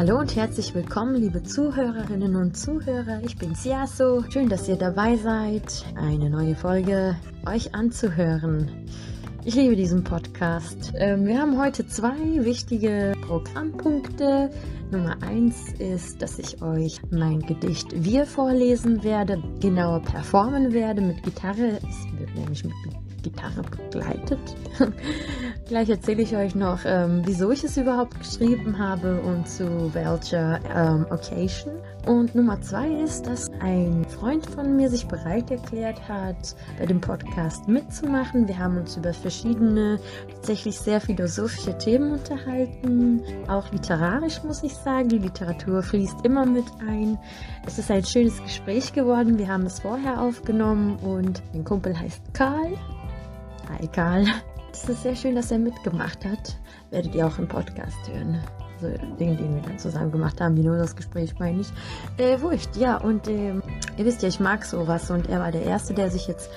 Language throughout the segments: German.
Hallo und herzlich willkommen, liebe Zuhörerinnen und Zuhörer. Ich bin Siaso. Schön, dass ihr dabei seid, eine neue Folge euch anzuhören. Ich liebe diesen Podcast. Ähm, wir haben heute zwei wichtige Programmpunkte. Nummer eins ist, dass ich euch mein Gedicht Wir vorlesen werde, genauer performen werde mit Gitarre. Es wird nämlich mit Gitarre begleitet. Gleich erzähle ich euch noch, ähm, wieso ich es überhaupt geschrieben habe und zu welcher ähm, Occasion. Und Nummer zwei ist, dass ein Freund von mir sich bereit erklärt hat, bei dem Podcast mitzumachen. Wir haben uns über verschiedene, tatsächlich sehr philosophische Themen unterhalten. Auch literarisch muss ich sagen. Die Literatur fließt immer mit ein. Es ist ein schönes Gespräch geworden. Wir haben es vorher aufgenommen und mein Kumpel heißt Karl egal. Es ist sehr schön, dass er mitgemacht hat. Werdet ihr auch im Podcast hören. Also den, den wir dann zusammen gemacht haben, wie nur das Gespräch meine ich. Äh, wurscht, ja, und äh, ihr wisst ja, ich mag sowas und er war der Erste, der sich jetzt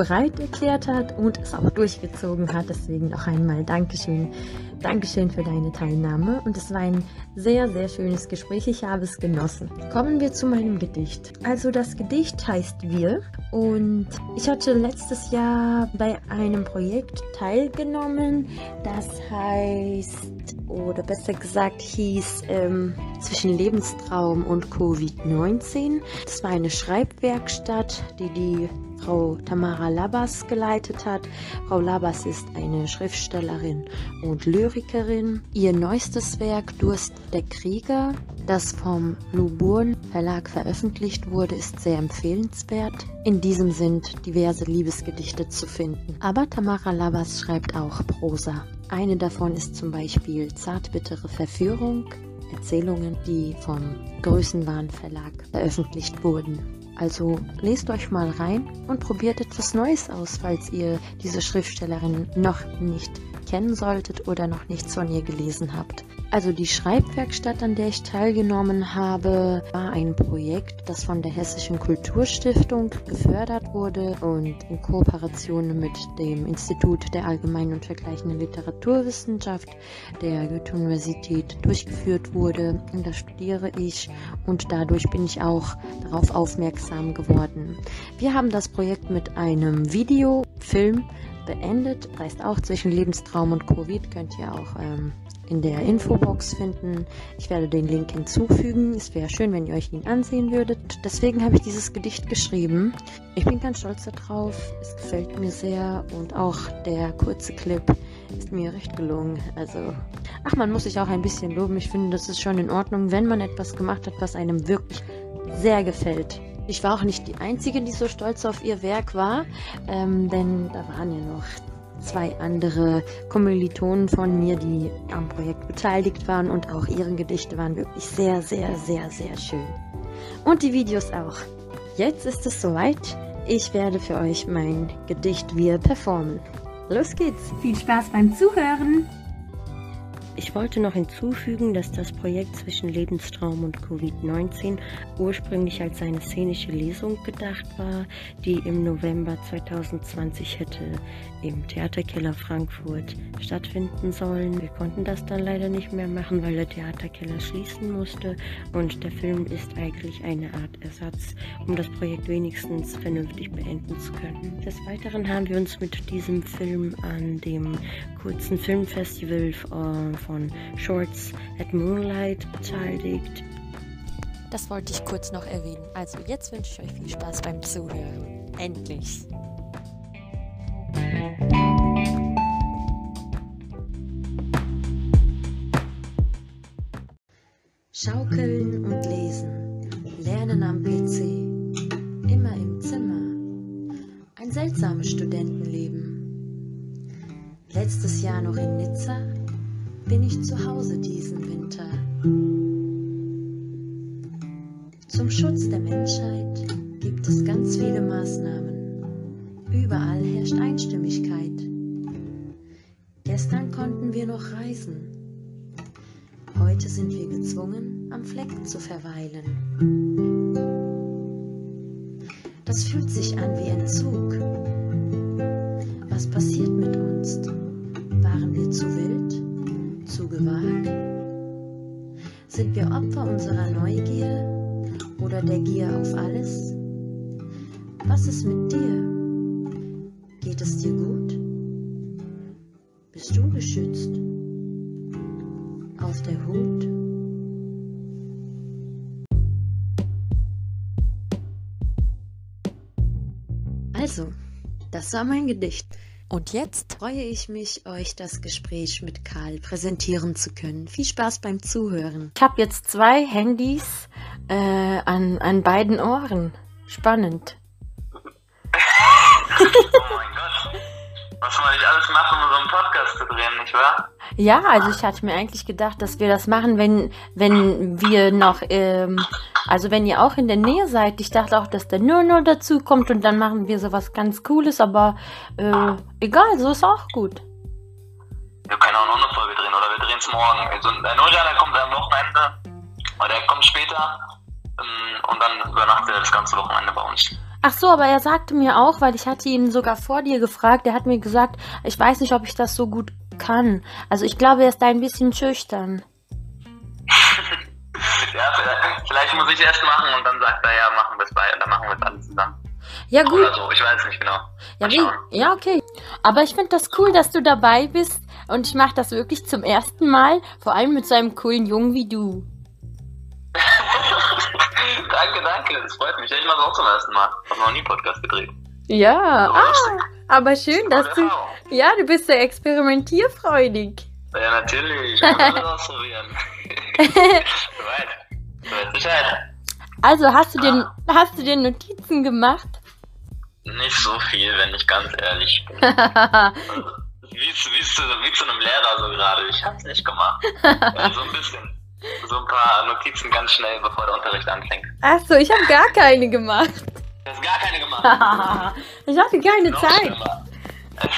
bereit erklärt hat und es auch durchgezogen hat. Deswegen noch einmal Dankeschön Dankeschön für deine Teilnahme und es war ein sehr, sehr schönes Gespräch. Ich habe es genossen. Kommen wir zu meinem Gedicht. Also das Gedicht heißt Wir und ich hatte letztes Jahr bei einem Projekt teilgenommen. Das heißt, oder besser gesagt hieß ähm, zwischen Lebenstraum und Covid-19. Das war eine Schreibwerkstatt, die die Frau Tamara Labas geleitet hat. Frau Labas ist eine Schriftstellerin und Lyrikerin. Ihr neuestes Werk Durst der Krieger, das vom Luburn Verlag veröffentlicht wurde, ist sehr empfehlenswert. In diesem sind diverse Liebesgedichte zu finden. Aber Tamara Labas schreibt auch Prosa. Eine davon ist zum Beispiel Zartbittere Verführung, Erzählungen, die vom Größenwahn Verlag veröffentlicht wurden. Also lest euch mal rein und probiert etwas Neues aus, falls ihr diese Schriftstellerin noch nicht kennen solltet oder noch nichts von ihr gelesen habt. Also die Schreibwerkstatt, an der ich teilgenommen habe, war ein Projekt, das von der Hessischen Kulturstiftung gefördert wurde und in Kooperation mit dem Institut der Allgemeinen und Vergleichenden Literaturwissenschaft der Goethe-Universität durchgeführt wurde. Und da studiere ich und dadurch bin ich auch darauf aufmerksam geworden. Wir haben das Projekt mit einem Videofilm beendet. Heißt auch zwischen Lebenstraum und Covid könnt ihr auch ähm, in der Infobox finden. Ich werde den Link hinzufügen. Es wäre schön, wenn ihr euch ihn ansehen würdet. Deswegen habe ich dieses Gedicht geschrieben. Ich bin ganz stolz darauf. Es gefällt mir sehr und auch der kurze Clip ist mir recht gelungen. Also, ach, man muss sich auch ein bisschen loben. Ich finde, das ist schon in Ordnung, wenn man etwas gemacht hat, was einem wirklich sehr gefällt. Ich war auch nicht die Einzige, die so stolz auf ihr Werk war, ähm, denn da waren ja noch zwei andere Kommilitonen von mir, die am Projekt beteiligt waren und auch ihre Gedichte waren wirklich sehr, sehr, sehr, sehr schön. Und die Videos auch. Jetzt ist es soweit. Ich werde für euch mein Gedicht Wir performen. Los geht's. Viel Spaß beim Zuhören. Ich wollte noch hinzufügen, dass das Projekt zwischen Lebenstraum und Covid-19 ursprünglich als eine szenische Lesung gedacht war, die im November 2020 hätte im Theaterkeller Frankfurt stattfinden sollen. Wir konnten das dann leider nicht mehr machen, weil der Theaterkeller schließen musste und der Film ist eigentlich eine Art Ersatz, um das Projekt wenigstens vernünftig beenden zu können. Des Weiteren haben wir uns mit diesem Film an dem kurzen Filmfestival von von Shorts at Moonlight beteiligt. Das wollte ich kurz noch erwähnen. Also jetzt wünsche ich euch viel Spaß beim Zuhören. Endlich. Schaukeln und lesen, lernen am PC, immer im Zimmer. Ein seltsames Studentenleben. Letztes Jahr noch in Nizza, bin ich zu Hause diesen Winter. Zum Schutz der Menschheit gibt es ganz viele Maßnahmen. Überall herrscht Einstimmigkeit. Gestern konnten wir noch reisen. Heute sind wir gezwungen, am Fleck zu verweilen. Das fühlt sich an wie Entzug. Was passiert mit uns? Waren wir zu wild? zu gewagt? Sind wir Opfer unserer Neugier oder der Gier auf alles? Was ist mit dir? Geht es dir gut? Bist du geschützt? Auf der Hut? Also, das war mein Gedicht. Und jetzt freue ich mich, euch das Gespräch mit Karl präsentieren zu können. Viel Spaß beim Zuhören. Ich habe jetzt zwei Handys äh, an, an beiden Ohren. Spannend. Was man nicht alles macht, um so einen Podcast zu drehen, nicht wahr? Ja, also ich hatte mir eigentlich gedacht, dass wir das machen, wenn, wenn wir noch, ähm, also wenn ihr auch in der Nähe seid. Ich dachte auch, dass der Nuno dazu kommt und dann machen wir sowas ganz Cooles, aber äh, egal, so ist auch gut. Wir können auch noch eine Folge drehen oder wir drehen es morgen. Also der Nurjan, der kommt am Wochenende, oder der kommt später ähm, und dann übernachtet er das ganze Wochenende bei uns. Ach so, aber er sagte mir auch, weil ich hatte ihn sogar vor dir gefragt, er hat mir gesagt, ich weiß nicht, ob ich das so gut kann. Also ich glaube, er ist ein bisschen schüchtern. ja, vielleicht muss ich erst machen und dann sagt er, ja, machen wir es beide, dann machen wir es alle zusammen. Ja gut. Oder so, ich weiß nicht genau. Ja, wie? ja okay. Aber ich finde das cool, dass du dabei bist und ich mache das wirklich zum ersten Mal, vor allem mit so einem coolen Jungen wie du. danke, danke, das freut mich. Ich mache es auch zum ersten Mal. Ich habe noch nie Podcast gedreht. Ja, so ah, aber schön, dass du. Ja, du bist sehr experimentierfreudig. Ja, natürlich. Ausprobieren. Also, hast du, den, hast du dir Notizen gemacht? Nicht so viel, wenn ich ganz ehrlich bin. also, wie, wie, zu, wie zu einem Lehrer so gerade. Ich hab's nicht gemacht. Also, so ein bisschen so ein paar Notizen ganz schnell, bevor der Unterricht anfängt. Achso, ich habe gar keine gemacht. Du hast gar keine gemacht? ich hatte keine Noch Zeit.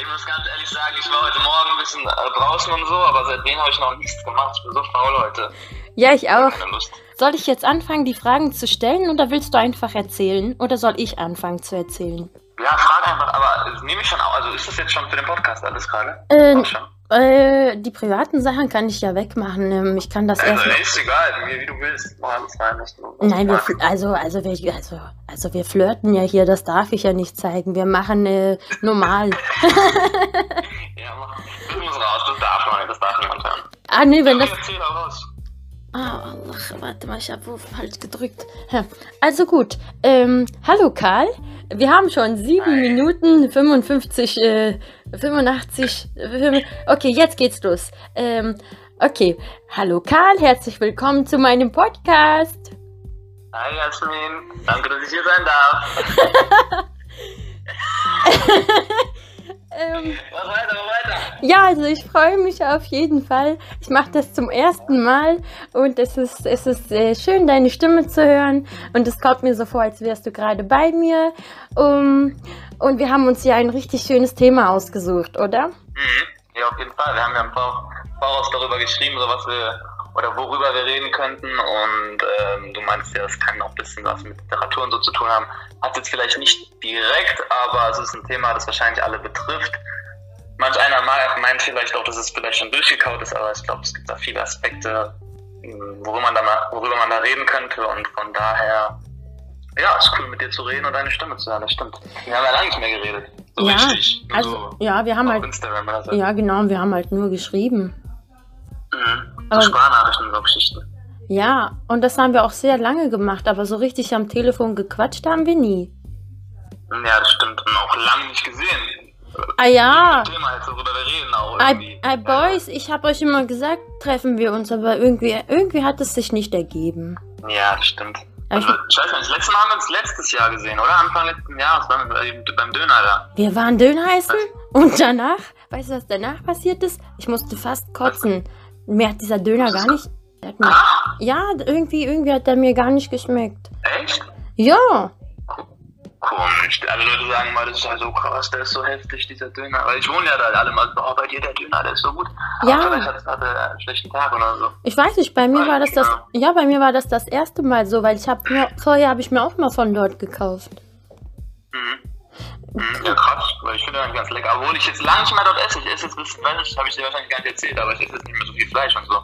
ich muss ganz ehrlich sagen, ich war heute Morgen ein bisschen äh, draußen und so, aber seitdem habe ich noch nichts gemacht. Ich bin so faul heute. Ja, ich auch. Soll ich jetzt anfangen, die Fragen zu stellen oder willst du einfach erzählen? Oder soll ich anfangen zu erzählen? Ja, frag einfach, aber nehme ich schon auch. Also ist das jetzt schon für den Podcast alles gerade? Äh, äh, die privaten Sachen kann ich ja wegmachen. Ähm, ich kann das also, erst. ist egal, wie, wie du willst. Nein, wir, also, also, wir, also, also wir flirten ja hier, das darf ich ja nicht zeigen. Wir machen äh, normal. ja, mach. Das muss raus, das darf man, das darf niemand hören. Ah, nee, wenn das. Ah, ach, warte mal, ich habe falsch gedrückt. Also gut. Ähm, hallo Karl. Wir haben schon 7 Hi. Minuten 55, äh, 85. Äh, okay, jetzt geht's los. Ähm, okay. Hallo Karl, herzlich willkommen zu meinem Podcast. Hi Jasmin, danke, dass ich hier sein darf. ähm, Mach weiter, mach weiter. Ja, also ich freue mich auf jeden Fall. Ich mache das zum ersten Mal und es ist, es ist äh, schön, deine Stimme zu hören. Und es kommt mir so vor, als wärst du gerade bei mir. Um, und wir haben uns ja ein richtig schönes Thema ausgesucht, oder? Mhm. Ja, auf jeden Fall. Wir haben ja im Vor- Voraus darüber geschrieben, so was wir oder worüber wir reden könnten. Und ähm, du meinst ja, es kann auch ein bisschen was mit Literatur und so zu tun haben. Hat jetzt vielleicht nicht direkt, aber es ist ein Thema, das wahrscheinlich alle betrifft. Manch einer meint vielleicht auch, dass es vielleicht schon durchgekaut ist, aber ich glaube, es gibt da viele Aspekte, worüber man da, mal, worüber man da reden könnte. Und von daher, ja, es ist cool mit dir zu reden und deine Stimme zu hören. Das stimmt. Wir haben ja lange nicht mehr geredet. So ja, richtig. Also, so ja, wir haben halt, Instagram oder so. ja genau, wir haben halt nur geschrieben. Mhm. Aber- So Sprachnachrichten so Geschichten. Ja, und das haben wir auch sehr lange gemacht, aber so richtig am Telefon gequatscht haben wir nie. Ja, das stimmt. Und auch lange nicht gesehen. Ah ja, Thema reden auch ey Boys, ich habe euch immer gesagt, treffen wir uns, aber irgendwie, irgendwie hat es sich nicht ergeben. Ja, das stimmt. Also, ich weiß nicht, das letzte Mal haben wir uns letztes Jahr gesehen, oder? Anfang letzten Jahres waren wir bei- beim Döner da. Wir waren Döner essen und danach, weißt du, was danach passiert ist? Ich musste fast kotzen. Mir hat dieser Döner gar nicht. mir, Ah, ja, irgendwie, irgendwie hat der mir gar nicht geschmeckt. echt? Ja, Komisch. Alle Leute sagen mal, das ist ja so krass, der ist so heftig, dieser Döner. Weil ich wohne ja da, alle mal, oh, bei dir der Döner, der ist so gut. Aber Ja. vielleicht hat, hat er einen schlechten Tag oder so. ich weiß nicht, bei mir war das das, ja, bei mir war das das erste Mal so, weil ich habe vorher habe ich mir auch mal von dort gekauft. Mhm. Ja, krass, weil ich finde den ganz lecker. Obwohl ich jetzt lange nicht mehr dort esse. Ich esse jetzt, bis, weiß habe ich dir wahrscheinlich gar nicht erzählt, aber ich esse jetzt nicht mehr so viel Fleisch und so.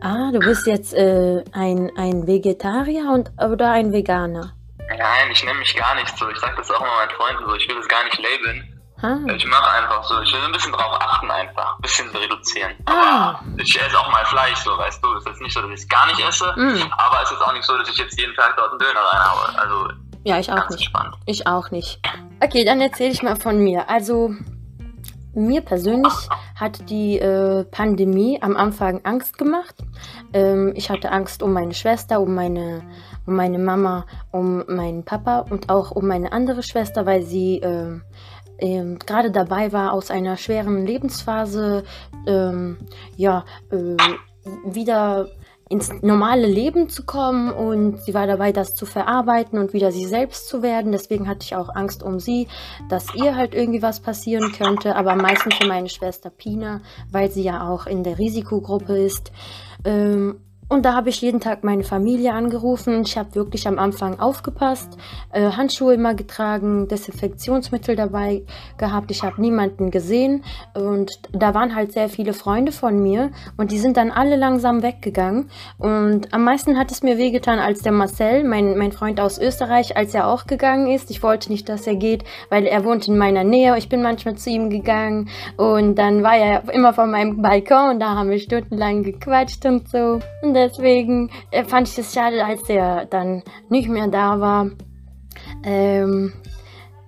Ah, du bist jetzt äh, ein, ein Vegetarier und, oder ein Veganer? Nein, ich nenne mich gar nicht so. Ich sage das auch immer meinen Freunden so. Ich will das gar nicht labeln. Ah. Ich mache einfach so. Ich will ein bisschen drauf achten einfach. Ein bisschen reduzieren. Ah. Aber ich esse auch mal Fleisch, so, weißt du. Es ist jetzt nicht so, dass ich es gar nicht esse. Mm. Aber es ist auch nicht so, dass ich jetzt jeden Tag dort einen Döner reinhaue. Also Ja, ich auch ganz nicht. entspannt. Ich auch nicht. Okay, dann erzähle ich mal von mir. Also, mir persönlich hat die äh, Pandemie am Anfang Angst gemacht. Ähm, ich hatte Angst um meine Schwester, um meine, um meine Mama, um meinen Papa und auch um meine andere Schwester, weil sie ähm, ähm, gerade dabei war, aus einer schweren Lebensphase ähm, ja, äh, wieder ins normale Leben zu kommen und sie war dabei, das zu verarbeiten und wieder sie selbst zu werden. Deswegen hatte ich auch Angst um sie, dass ihr halt irgendwie was passieren könnte, aber am meisten für meine Schwester Pina, weil sie ja auch in der Risikogruppe ist. Ähm, und da habe ich jeden Tag meine Familie angerufen. Ich habe wirklich am Anfang aufgepasst, äh, Handschuhe immer getragen, Desinfektionsmittel dabei gehabt. Ich habe niemanden gesehen und da waren halt sehr viele Freunde von mir und die sind dann alle langsam weggegangen. Und am meisten hat es mir wehgetan, als der Marcel, mein, mein Freund aus Österreich, als er auch gegangen ist. Ich wollte nicht, dass er geht, weil er wohnt in meiner Nähe. Ich bin manchmal zu ihm gegangen und dann war er immer vor meinem Balkon und da haben wir stundenlang gequatscht und so. Und deswegen äh, fand ich es schade, als er dann nicht mehr da war. Ähm,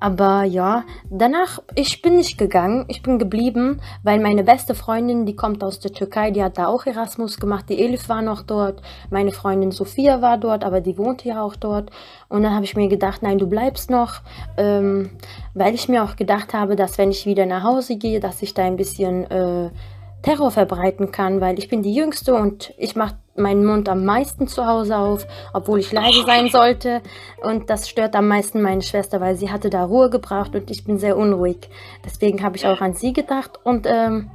aber ja, danach, ich bin nicht gegangen, ich bin geblieben, weil meine beste Freundin, die kommt aus der Türkei, die hat da auch Erasmus gemacht, die Elif war noch dort, meine Freundin Sophia war dort, aber die wohnte ja auch dort. Und dann habe ich mir gedacht, nein, du bleibst noch, ähm, weil ich mir auch gedacht habe, dass wenn ich wieder nach Hause gehe, dass ich da ein bisschen äh, Terror verbreiten kann, weil ich bin die Jüngste und ich mache meinen Mund am meisten zu Hause auf, obwohl ich leise sein sollte. Und das stört am meisten meine Schwester, weil sie hatte da Ruhe gebraucht und ich bin sehr unruhig. Deswegen habe ich auch an sie gedacht. Und ähm,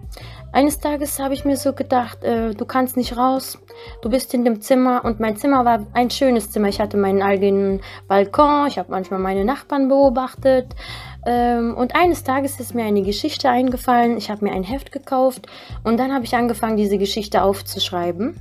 eines Tages habe ich mir so gedacht, äh, du kannst nicht raus, du bist in dem Zimmer. Und mein Zimmer war ein schönes Zimmer. Ich hatte meinen eigenen Balkon, ich habe manchmal meine Nachbarn beobachtet. Ähm, und eines Tages ist mir eine Geschichte eingefallen. Ich habe mir ein Heft gekauft und dann habe ich angefangen, diese Geschichte aufzuschreiben.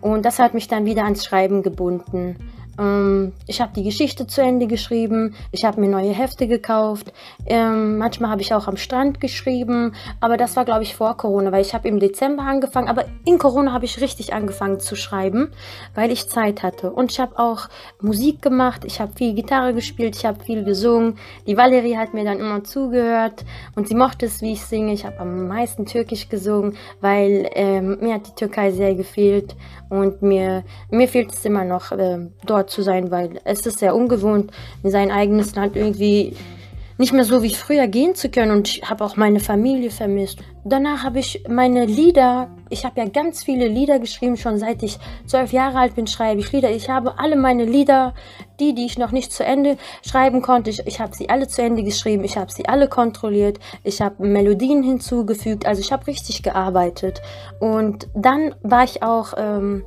Und das hat mich dann wieder ans Schreiben gebunden. Ähm, ich habe die Geschichte zu Ende geschrieben, ich habe mir neue Hefte gekauft. Ähm, manchmal habe ich auch am Strand geschrieben, aber das war, glaube ich, vor Corona, weil ich habe im Dezember angefangen. Aber in Corona habe ich richtig angefangen zu schreiben, weil ich Zeit hatte. Und ich habe auch Musik gemacht, ich habe viel Gitarre gespielt, ich habe viel gesungen. Die Valerie hat mir dann immer zugehört und sie mochte es, wie ich singe. Ich habe am meisten Türkisch gesungen, weil ähm, mir hat die Türkei sehr gefehlt und mir, mir fehlt es immer noch, ähm, dort zu sein, weil es ist sehr ungewohnt, in sein eigenes Land irgendwie nicht mehr so wie früher gehen zu können und ich habe auch meine Familie vermisst. Danach habe ich meine Lieder, ich habe ja ganz viele Lieder geschrieben, schon seit ich zwölf Jahre alt bin, schreibe ich Lieder. Ich habe alle meine Lieder, die, die ich noch nicht zu Ende schreiben konnte, ich, ich habe sie alle zu Ende geschrieben, ich habe sie alle kontrolliert, ich habe Melodien hinzugefügt, also ich habe richtig gearbeitet. Und dann war ich auch ähm,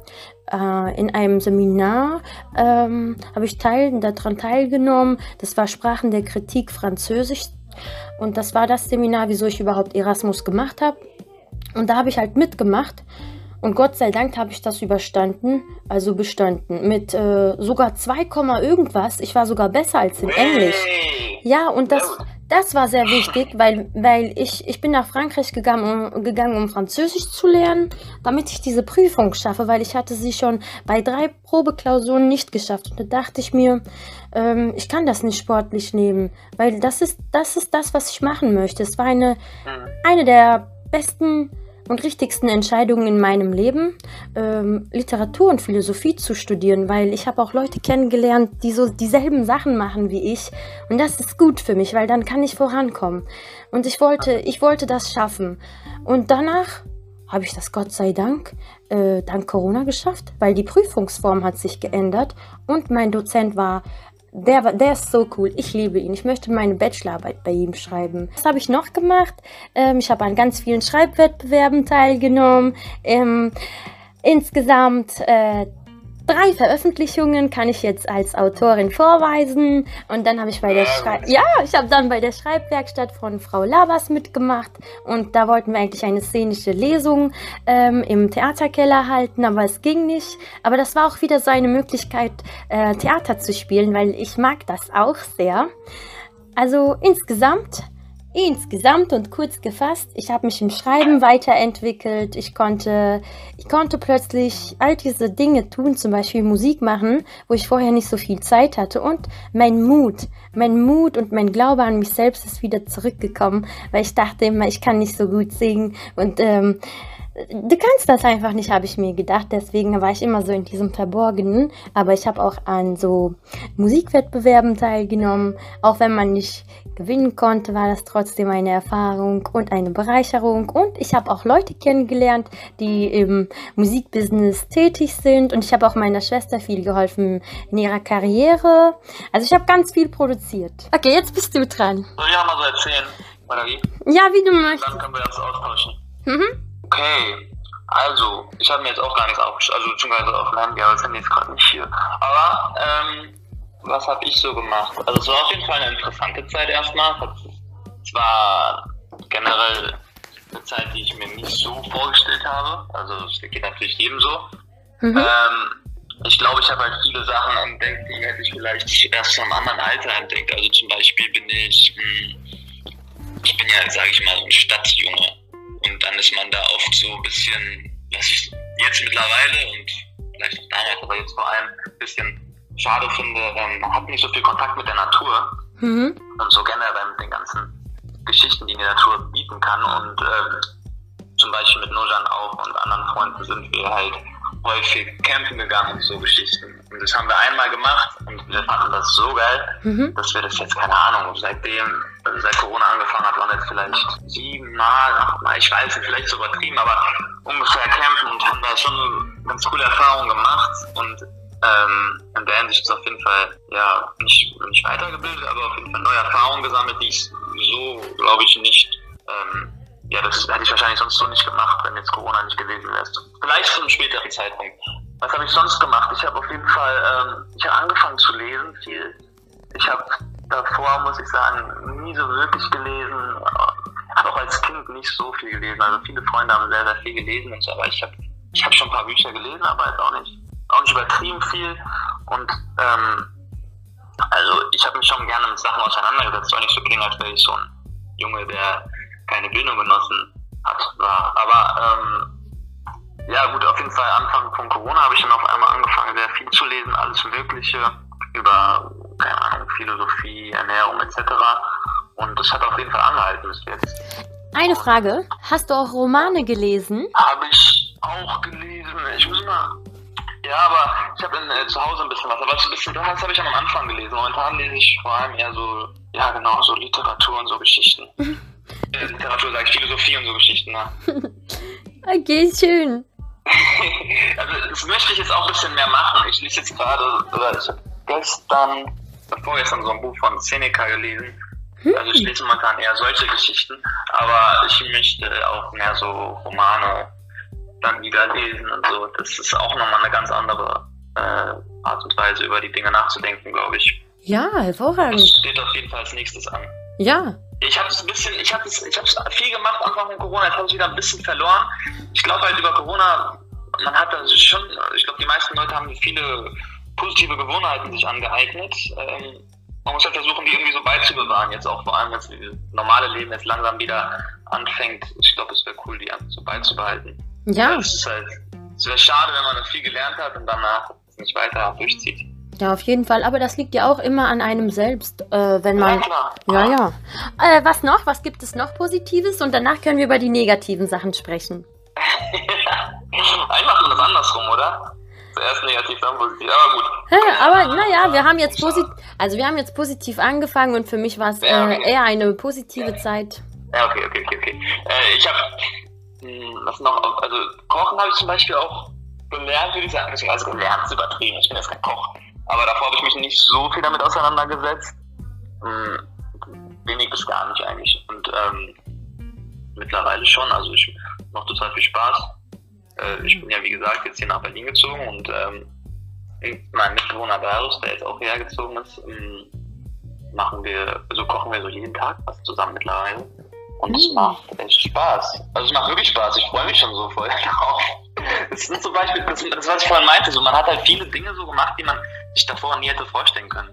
äh, in einem Seminar ähm, habe ich teil, daran teilgenommen. Das war Sprachen der Kritik Französisch. Und das war das Seminar, wieso ich überhaupt Erasmus gemacht habe. Und da habe ich halt mitgemacht. Und Gott sei Dank habe ich das überstanden, also bestanden. Mit äh, sogar 2, irgendwas. Ich war sogar besser als in Englisch. Ja, und das, das war sehr wichtig, weil, weil ich, ich bin nach Frankreich gegangen um, gegangen, um Französisch zu lernen, damit ich diese Prüfung schaffe, weil ich hatte sie schon bei drei Probeklausuren nicht geschafft. Und da dachte ich mir, ähm, ich kann das nicht sportlich nehmen, weil das ist, das ist das, was ich machen möchte. Es war eine, Hm. eine der besten und richtigsten Entscheidungen in meinem Leben, ähm, Literatur und Philosophie zu studieren, weil ich habe auch Leute kennengelernt, die so dieselben Sachen machen wie ich. Und das ist gut für mich, weil dann kann ich vorankommen. Und ich wollte, ich wollte das schaffen. Und danach habe ich das Gott sei Dank äh, dank Corona geschafft, weil die Prüfungsform hat sich geändert und mein Dozent war der, war- der ist so cool. Ich liebe ihn. Ich möchte meine Bachelorarbeit bei ihm schreiben. Was habe ich noch gemacht? Ähm, ich habe an ganz vielen Schreibwettbewerben teilgenommen. Ähm, insgesamt äh, drei Veröffentlichungen kann ich jetzt als Autorin vorweisen. Und dann habe ich bei der Schrei ja, ich habe dann bei der Schreibwerkstatt von Frau Labas mitgemacht. Und da wollten wir eigentlich eine szenische Lesung ähm, im Theaterkeller halten, aber es ging nicht. Aber das war auch wieder so eine Möglichkeit, äh, Theater zu spielen, weil ich mag das auch sehr. Also insgesamt Insgesamt und kurz gefasst, ich habe mich im Schreiben weiterentwickelt. Ich konnte, ich konnte plötzlich all diese Dinge tun, zum Beispiel Musik machen, wo ich vorher nicht so viel Zeit hatte. Und mein Mut, mein Mut und mein Glaube an mich selbst ist wieder zurückgekommen, weil ich dachte immer, ich kann nicht so gut singen. Und ähm, du kannst das einfach nicht, habe ich mir gedacht. Deswegen war ich immer so in diesem Verborgenen. Aber ich habe auch an so Musikwettbewerben teilgenommen. Auch wenn man nicht gewinnen konnte, war das trotzdem eine Erfahrung und eine Bereicherung. Und ich habe auch Leute kennengelernt, die im Musikbusiness tätig sind. Und ich habe auch meiner Schwester viel geholfen in ihrer Karriere. Also ich habe ganz viel produziert. Okay, jetzt bist du dran. Soll ich auch mal so erzählen? Oder wie? Ja, wie du möchtest. Dann können wir uns austauschen. Mhm. Okay, also, ich habe mir jetzt auch gar nichts aufgeschrieben, also beziehungsweise auf meinem Handy, aber das Handy ist gerade nicht hier. Aber, ähm, was habe ich so gemacht? Also, es war auf jeden Fall eine interessante Zeit erstmal. Es war generell eine Zeit, die ich mir nicht so vorgestellt habe. Also, es geht natürlich jedem so. Mhm. Ähm, ich glaube, ich habe halt viele Sachen entdeckt, die hätte ich vielleicht erst vom anderen Alter entdeckt. Also zum Beispiel bin ich, mh, ich bin ja, sage ich mal, so ein Stadtjunge. Und dann ist man da oft so ein bisschen, was ich jetzt mittlerweile und vielleicht auch damals, aber jetzt vor allem ein bisschen schade finde, ähm, man hat nicht so viel Kontakt mit der Natur Mhm. und so generell mit den ganzen Geschichten, die die Natur bieten kann. Und ähm, zum Beispiel mit Nojan auch und anderen Freunden sind wir halt häufig campen gegangen und so Geschichten. Und das haben wir einmal gemacht und wir fanden das so geil, Mhm. dass wir das jetzt, keine Ahnung, seitdem, also seit Corona angefangen hat, waren jetzt vielleicht siebenmal, achtmal, ich weiß nicht, vielleicht so übertrieben, aber ungefähr campen und haben da schon ganz coole Erfahrungen gemacht und ähm, in der Hinsicht ist auf jeden Fall, ja, nicht, nicht weitergebildet, aber auf jeden Fall neue Erfahrungen gesammelt, die ich so, glaube ich, nicht, ähm, ja, das hätte ich wahrscheinlich sonst so nicht gemacht, wenn jetzt Corona nicht gewesen wäre. Vielleicht zu einem späteren Zeitpunkt. Was habe ich sonst gemacht? Ich habe auf jeden Fall, ähm, ich habe angefangen zu lesen viel. Ich habe davor, muss ich sagen, nie so wirklich gelesen. Habe auch als Kind nicht so viel gelesen. Also viele Freunde haben sehr, sehr viel gelesen und so, aber ich habe ich hab schon ein paar Bücher gelesen, aber jetzt auch nicht, auch nicht übertrieben viel. Und ähm, also ich habe mich schon gerne mit Sachen auseinandergesetzt, soll nicht so klingen, als wäre ich so ein Junge, der keine Bildung genossen hat, war. Aber ähm, ja gut, auf jeden Fall Anfang von Corona habe ich dann auf einmal angefangen, sehr viel zu lesen, alles Mögliche über, keine Ahnung, Philosophie, Ernährung etc. Und das hat auf jeden Fall angehalten bis jetzt. Eine Frage. Hast du auch Romane gelesen? Habe ich auch gelesen. Ich muss mal. Ja, aber ich habe äh, zu Hause ein bisschen was. Aber ein bisschen, das habe ich am Anfang gelesen. Momentan lese ich vor allem eher so, ja genau, so Literatur und so Geschichten. äh, Literatur sage ich, Philosophie und so Geschichten, ne? Okay, schön. also das möchte ich jetzt auch ein bisschen mehr machen. Ich lese jetzt gerade, oder ich habe gestern, vorgestern so ein Buch von Seneca gelesen. Also ich lese momentan eher solche Geschichten, aber ich möchte auch mehr so Romane dann wieder lesen und so. Das ist auch nochmal eine ganz andere äh, Art und Weise, über die Dinge nachzudenken, glaube ich. Ja, Das hervorragend. steht auf jeden Fall als nächstes an. Ja. Ich habe es ein bisschen, ich habe es, ich habe viel gemacht Anfang von Corona, jetzt habe ich wieder ein bisschen verloren. Ich glaube halt über Corona, man hat also schon, ich glaube die meisten Leute haben viele positive Gewohnheiten sich angeeignet. Ähm, man muss halt versuchen, die irgendwie so beizubewahren. Jetzt auch vor allem, dass das normale Leben jetzt langsam wieder anfängt. Ich glaube, es wäre cool, die einfach so beizubehalten. Ja. Es ist halt, es wäre schade, wenn man viel gelernt hat und danach nicht weiter durchzieht. Ja, auf jeden Fall. Aber das liegt ja auch immer an einem selbst, äh, wenn Ja, man. klar. Ja, ja. Äh, was noch? Was gibt es noch Positives? Und danach können wir über die negativen Sachen sprechen. Macht man das andersrum, oder? Zuerst negativ, dann positiv. Aber gut. Aber naja, wir haben jetzt positiv, also wir haben jetzt positiv angefangen und für mich war es Ja, äh, okay. eher eine positive Zeit. Ja, okay, okay, okay, okay. Äh, ich habe, was noch, also Kochen habe ich zum Beispiel auch gelernt, würde ich sagen. Also gelernt ist übertrieben, ich bin jetzt kein Koch. Aber davor habe ich mich nicht so viel damit auseinandergesetzt. Hm, wenig bis gar nicht eigentlich. Und ähm, mittlerweile schon, also ich mache total viel Spaß. Äh, ich bin ja, wie gesagt, jetzt hier nach Berlin gezogen und ähm, mein Mitbewohner Barus, der jetzt auch hergezogen ist, ähm, machen wir, also kochen wir so jeden Tag was zusammen mittlerweile. Und es Mm. macht echt Spaß. Also es macht wirklich Spaß. Ich freue mich schon so voll drauf. Es sind zum Beispiel, das, das was ich vorhin meinte, so man hat halt viele Dinge so gemacht, die man sich davor nie hätte vorstellen können.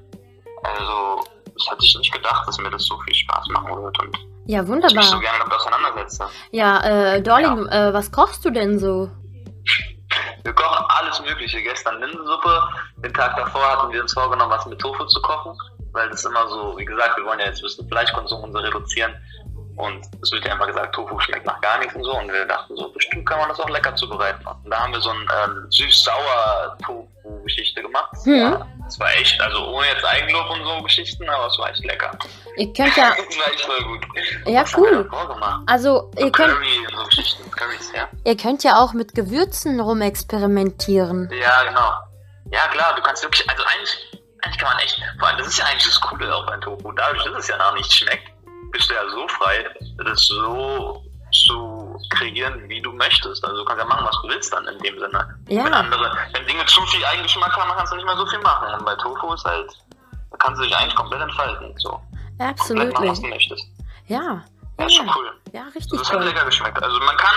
Also das hatte ich nicht gedacht, dass mir das so viel Spaß machen wird und Ja, ich mich so wunderbar. gerne damit auseinandersetze. Ja, äh, Darling, äh, was kochst du denn so? Wir kochen alles Mögliche. Gestern Linsensuppe. Den Tag davor hatten wir uns vorgenommen, was mit Tofu zu kochen. Weil das immer so, wie gesagt, wir wollen ja jetzt ein bisschen Fleischkonsum und so reduzieren. Und es wird ja immer gesagt, Tofu schmeckt nach gar nichts und so. Und wir dachten so, bestimmt kann man das auch lecker zubereiten. Und da haben wir so ein ähm, süß-sauer-Tofu-Geschichte gemacht. Hm. Ja, das war echt, also ohne jetzt Eigenlob und so Geschichten, aber es war echt lecker. Ihr könnt ja, Das war echt voll gut. Ja, wir cool. also ihr könnt, Curry und so Geschichten, Currys, ja. ihr könnt ja auch mit Gewürzen rumexperimentieren. Ja, genau. Ja, klar, du kannst wirklich, also eigentlich, eigentlich kann man echt, vor allem, das ist ja eigentlich das Coole auch beim Tofu. Dadurch, dass es ja noch nicht schmeckt, bist du ja so frei, das so zu kreieren, wie du möchtest. Also du kannst ja machen, was du willst dann in dem Sinne. Ja. Wenn andere, wenn Dinge zu viel Eigengeschmack haben, dann kannst du nicht mehr so viel machen. Und bei Tofu ist halt, da kannst du dich eigentlich komplett entfalten. So. Machen, was du möchtest. Ja. Ja, ist schon Ja, cool. ja Das richtig hat toll. lecker geschmeckt. Also man kann,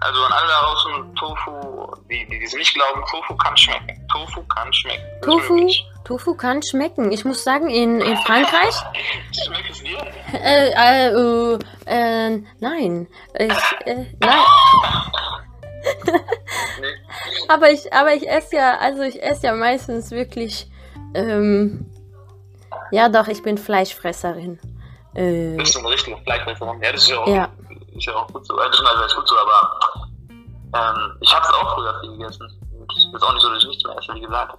also an alle da draußen, Tofu, die, die es nicht glauben, Tofu kann schmecken. Tofu kann schmecken. Das Tofu. Tofu kann schmecken. Ich muss sagen, in, in Frankreich? äh, äh, äh, äh, nein, ich, äh, nein, Nee. aber ich, aber ich esse ja, also ich esse ja meistens wirklich, ähm, ja doch, ich bin Fleischfresserin. Äh, Bist du eine richtige Fleischfresserin? Ja, das ist ja auch, ja, ist ja auch gut so. Das ist also gut so, aber ähm, ich habe es auch früher viel gegessen. Und es ist auch nicht so, dass ich nichts mehr esse, wie gesagt.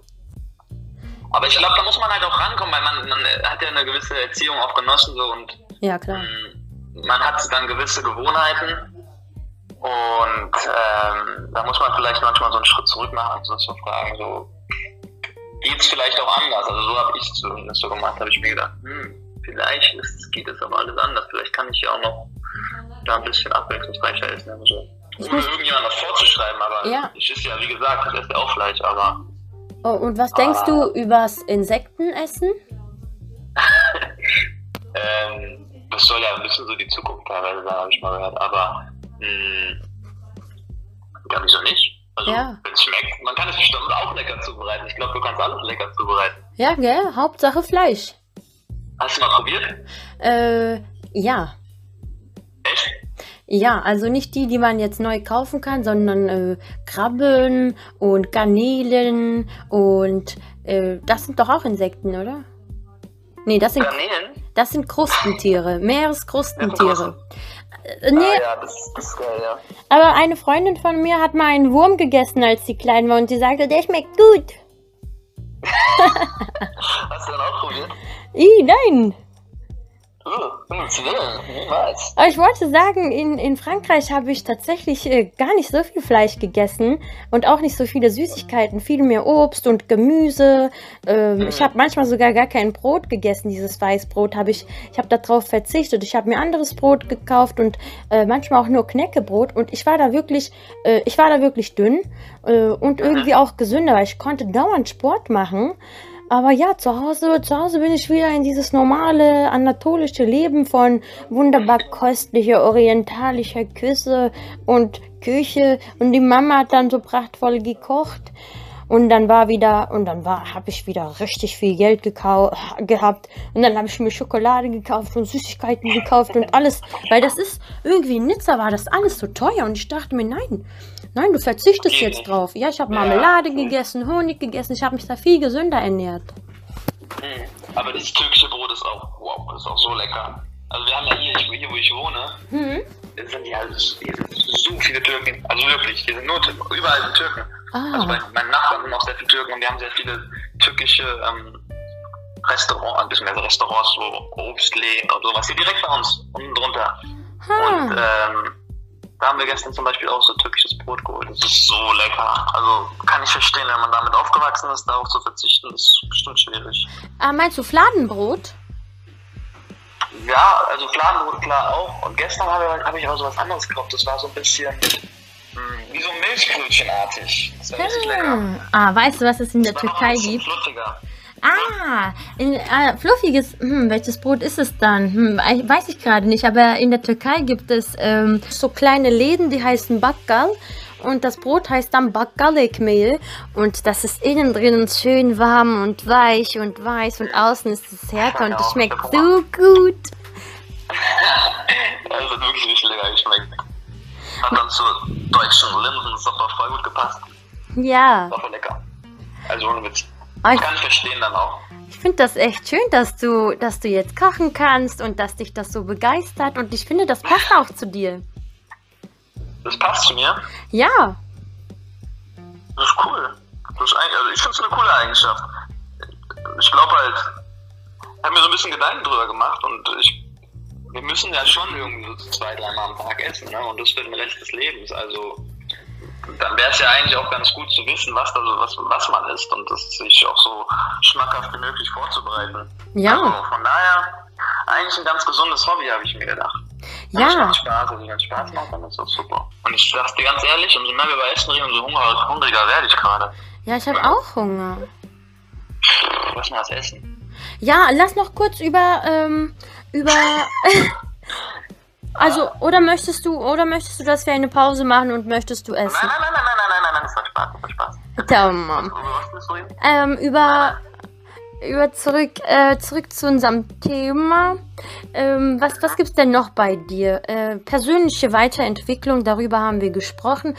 Aber ich glaube, da muss man halt auch rankommen, weil man, man hat ja eine gewisse Erziehung auch genossen so und ja klar. Mm, man hat dann gewisse Gewohnheiten und ähm, da muss man vielleicht manchmal so einen Schritt zurück machen und sich so fragen, so geht's vielleicht auch anders? Also so habe ich es zumindest so gemacht, habe ich mir gedacht, hm, vielleicht ist, geht es aber alles anders, vielleicht kann ich ja auch noch da ein bisschen abwechslungsreicher essen. Also, ohne muss- irgendjemand was vorzuschreiben, aber Ja. ich esse ja, wie gesagt, ich esse ja auch Fleisch, aber Oh, und was denkst du übers Insektenessen? Ähm, das soll ja ein bisschen so die Zukunft teilweise sein, habe ich mal gehört. Aber mh, ja, wieso nicht? Also, Ja. wenn es schmeckt, man kann es bestimmt auch lecker zubereiten. Ich glaube, du kannst alles lecker zubereiten. Ja, gell? Hauptsache Fleisch. Hast du mal probiert? Äh, ja. Echt? Ja, also nicht die, die man jetzt neu kaufen kann, sondern äh, Krabben und Garnelen und äh, das sind doch auch Insekten, oder? Nee, das sind, Garnelen? das sind Krustentiere, Meereskrustentiere. Äh, nee, Ah, ja, das, das ist geil, ja. aber eine Freundin von mir hat mal einen Wurm gegessen, als sie klein war und sie sagte, der schmeckt gut. Hast du dann auch probiert? Ih, nein. Aber ich wollte sagen, in, in Frankreich habe ich tatsächlich äh, gar nicht so viel Fleisch gegessen und auch nicht so viele Süßigkeiten, viel mehr Obst und Gemüse. Ähm, Ich habe manchmal sogar gar kein Brot gegessen, dieses Weißbrot habe ich, ich habe darauf verzichtet. Ich habe mir anderes Brot gekauft und äh, manchmal auch nur Knäckebrot und ich war da wirklich, äh, ich war da wirklich dünn äh, und irgendwie auch gesünder, weil ich konnte dauernd Sport machen. Aber ja, zu Hause, zu Hause bin ich wieder in dieses normale anatolische Leben von wunderbar köstlicher orientalischer Küsse und Küche. Und die Mama hat dann so prachtvoll gekocht. Und dann war wieder und dann war habe ich wieder richtig viel Geld gehabt. Und dann habe ich mir Schokolade gekauft und Süßigkeiten gekauft und alles, weil das ist irgendwie in Nizza war das alles so teuer. Und ich dachte mir nein, nein, du verzichtest jetzt drauf. Ja, ich habe Ja, Marmelade okay. gegessen, Honig gegessen, ich habe mich da viel gesünder ernährt. Hm. Aber das türkische Brot ist auch, wow, ist auch so lecker. Also wir haben ja hier, hier wo ich wohne, Hm? hier sind ja hier sind so viele Türken. Also wirklich, hier sind nur Türken, überall sind Türken. Also bei Ah, meinen Nachbarn sind auch sehr viele Türken und wir haben sehr viele türkische ähm, Restaurants, ein bisschen mehr Restaurants, wo Obstläden und sowas, hier direkt bei uns, unten drunter. Und ha. ähm, da haben wir gestern zum Beispiel auch so türkisches Brot geholt. Das ist so lecker. Also kann ich verstehen, wenn man damit aufgewachsen ist, darauf zu verzichten, ist bestimmt schwierig. ah, meinst du Fladenbrot? Ja, also Fladenbrot klar auch. Und gestern habe hab ich aber so was anderes gekauft. Das war so ein bisschen, Mm, Wie so Milchbrötchenartig. Das wäre richtig lecker. Ah, weißt du, was es in der war Türkei gibt? fluffiger. Ah, in, äh, fluffiges, hm, welches Brot ist es dann? Hm, weiß ich gerade nicht, aber in der Türkei gibt es ähm, so kleine Läden, die heißen Bakkal. Und das Brot heißt dann Bakkalekmehl. Und das ist innen drin schön warm und weich und weiß und außen ist es härter und es schmeckt so gut. Das hat wirklich richtig lecker geschmeckt. Hat dann zur deutschen Linsensuppe voll gut gepasst. Ja, War voll lecker. Also ohne Witz. Ah, ich- Kann verstehen dann auch. ich finde das echt schön, dass du, dass du jetzt kochen kannst und dass dich das so begeistert. Und ich finde, das passt auch zu dir. Das passt zu mir. Ja, Das ist cool. Das ist also ich finde es eine coole Eigenschaft. Ich glaube halt, ich habe mir so ein bisschen Gedanken drüber gemacht und ich, wir müssen ja schon irgendwie so zwei, dreimal am Tag essen, ne? Und das für den Rest des Lebens. Also dann wäre es ja eigentlich auch ganz gut zu wissen, was da so, was, was man isst und das sich auch so schmackhaft wie möglich vorzubereiten. Ja. Also von daher eigentlich ein ganz gesundes Hobby, habe ich mir gedacht. Ja. Es macht Spaß, also wenn es Spaß macht, dann ist das super. Und ich sag's dir ganz ehrlich, umso mehr wir über Essen reden, umso hungriger, hungriger werde ich gerade. ja, ich habe auch Hunger. Lass mal was essen. Ja, lass noch kurz über, ähm, über. also, oder möchtest du, oder möchtest du, dass wir eine Pause machen und möchtest du Nein, essen? nein, nein, nein, nein, nein, nein, nein, das war Spaß, das war Spaß. Du reden? Ähm, über, über zurück, äh, zurück zu unserem Thema. Ähm, was, was gibt's denn noch bei dir? Äh, persönliche Weiterentwicklung, darüber haben wir gesprochen.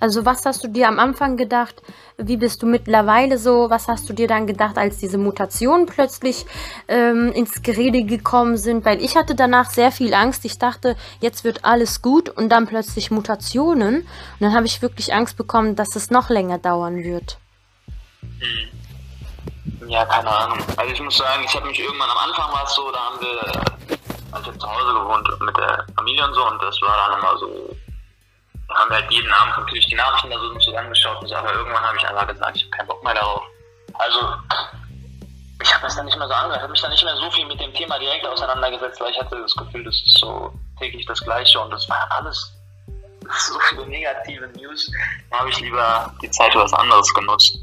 Also was hast du dir am Anfang gedacht? Wie bist du mittlerweile so? Was hast du dir dann gedacht, als diese Mutationen plötzlich ähm, ins Gerede gekommen sind? Weil ich hatte danach sehr viel Angst. Ich dachte, jetzt wird alles gut und dann plötzlich Mutationen. Und dann habe ich wirklich Angst bekommen, dass es noch länger dauern wird. Ja, keine Ahnung. Also ich muss sagen, ich habe mich irgendwann am Anfang war es so, da haben wir, also ich hab zu Hause gewohnt mit der Familie und so und das war dann immer so, haben wir halt jeden Abend natürlich die Nachrichten da so zusammengeschaut und so, aber irgendwann habe ich einfach gesagt, ich habe keinen Bock mehr darauf. Also ich habe das dann nicht mehr so angehört, ich habe mich dann nicht mehr so viel mit dem Thema direkt auseinandergesetzt, weil ich hatte das Gefühl, das ist so täglich das Gleiche und das war alles so viele negative News. Da habe ich lieber die Zeit für was anderes genutzt.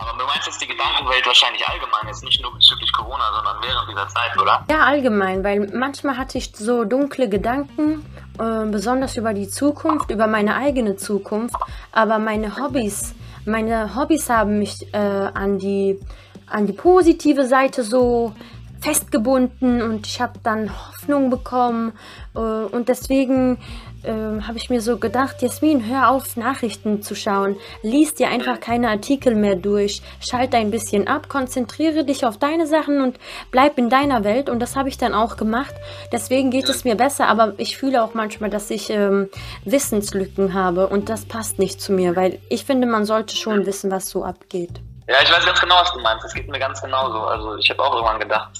Aber du meinst jetzt die Gedankenwelt wahrscheinlich allgemein, jetzt nicht nur bezüglich Corona, sondern während dieser Zeit, oder? Ja, allgemein, weil manchmal hatte ich so dunkle Gedanken, äh, besonders über die Zukunft, über meine eigene Zukunft, aber meine Hobbys, meine Hobbys haben mich äh, an die an die positive Seite so festgebunden und ich habe dann Hoffnung bekommen äh, und deswegen ähm, habe ich mir so gedacht, Jasmin, hör auf, Nachrichten zu schauen. Lies dir einfach keine Artikel mehr durch. Schalte ein bisschen ab, konzentriere dich auf deine Sachen und bleib in deiner Welt. Und das habe ich dann auch gemacht. Deswegen geht es mir besser, aber ich fühle auch manchmal, dass ich ähm, Wissenslücken habe und das passt nicht zu mir, weil ich finde, man sollte schon wissen, was so abgeht. Ja, ich weiß ganz genau, was du meinst. Das geht mir ganz genauso. Also ich habe auch irgendwann gedacht,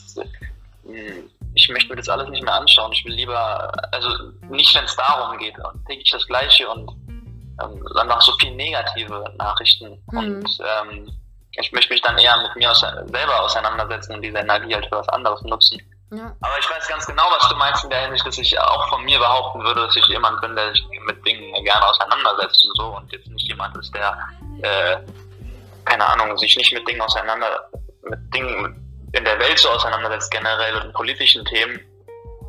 hm, ich möchte mir das alles nicht mehr anschauen. Ich will lieber, also nicht, wenn es darum geht, täglich das Gleiche und ähm, einfach so viel negative Nachrichten. Mhm. Und ähm, ich möchte mich dann eher mit mir ause selber auseinandersetzen und diese Energie halt für was anderes nutzen. Ja. Aber ich weiß ganz genau, was du meinst in der Hinsicht, dass ich auch von mir behaupten würde, dass ich jemand bin, der sich mit Dingen gerne auseinandersetzt und so und jetzt nicht jemand ist, der, äh, keine Ahnung, sich nicht mit Dingen auseinander, mit Dingen in der Welt so auseinandersetzt, generell und politischen Themen.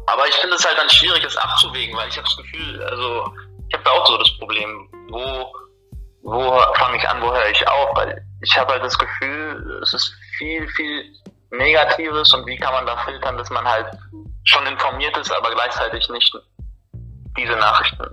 Aber ich finde es halt dann schwierig, das abzuwägen, weil ich habe das Gefühl, also ich habe da auch so das Problem, wo, wo fange ich an, wo höre ich auf, weil ich habe halt das Gefühl, es ist viel, viel Negatives und wie kann man da filtern, dass man halt schon informiert ist, aber gleichzeitig nicht diese Nachrichten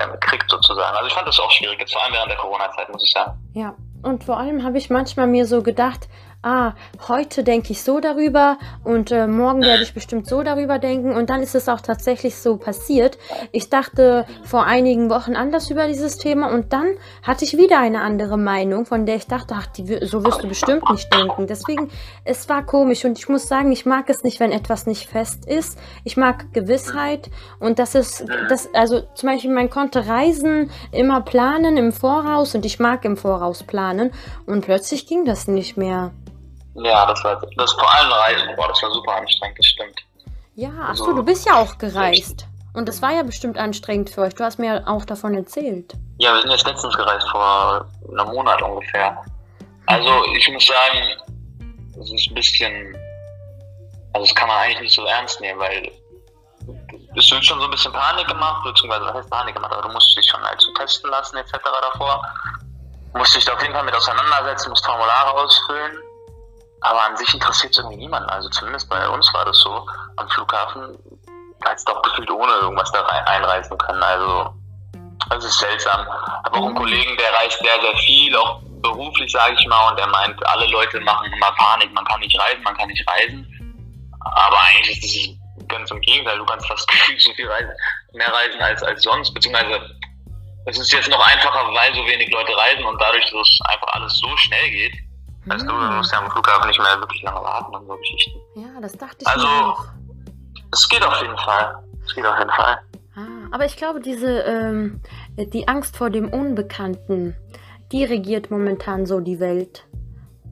ähm, kriegt sozusagen. Also ich fand das auch schwierig, vor allem während der Corona-Zeit, muss ich sagen. Ja, und vor allem habe ich manchmal mir so gedacht, ah, heute denke ich so darüber und äh, morgen werde ich bestimmt so darüber denken. Und dann ist es auch tatsächlich so passiert. Ich dachte vor einigen Wochen anders über dieses Thema und dann hatte ich wieder eine andere Meinung, von der ich dachte, ach, die, so wirst du bestimmt nicht denken. Deswegen, es war komisch und ich muss sagen, ich mag es nicht, wenn etwas nicht fest ist. Ich mag Gewissheit und das ist, das, also zum Beispiel, man konnte Reisen immer planen im Voraus und ich mag im Voraus planen und plötzlich ging das nicht mehr. Ja, das war das vor allem Reisen, boah, das war super anstrengend, das stimmt. Ja, ach so, du bist ja auch gereist. Und das war ja bestimmt anstrengend für euch. Du hast mir auch davon erzählt. Ja, wir sind jetzt letztens gereist, vor einem Monat ungefähr. Also ich muss sagen, es ist ein bisschen, also das kann man eigentlich nicht so ernst nehmen, weil es wird schon so ein bisschen Panik gemacht, beziehungsweise was heißt Panik gemacht, aber du musst dich schon halt testen lassen etc. davor. Musst dich da auf jeden Fall mit auseinandersetzen, musst Formulare ausfüllen. Aber an sich interessiert es irgendwie niemanden. Also zumindest bei uns war das so. Am Flughafen als doch gefühlt ohne irgendwas da einreisen können. Also das ist seltsam. Aber auch einen Kollegen, der reist sehr, sehr viel, auch beruflich, sage ich mal, und der meint, alle Leute machen immer Panik, man kann nicht reisen, man kann nicht reisen. Aber eigentlich ist es ganz im Gegenteil, du kannst fast gefühlt so viel reisen, mehr reisen als, als sonst, beziehungsweise es ist jetzt noch einfacher, weil so wenig Leute reisen und dadurch, dass es einfach alles so schnell geht. Weißt du, du musst ja am Flughafen nicht mehr wirklich lange warten und so Geschichten. Ja, das dachte ich also, mir auch. Es geht auf jeden Fall. Es geht auf jeden Fall. Ah, aber ich glaube, diese, ähm, die Angst vor dem Unbekannten, die regiert momentan so die Welt.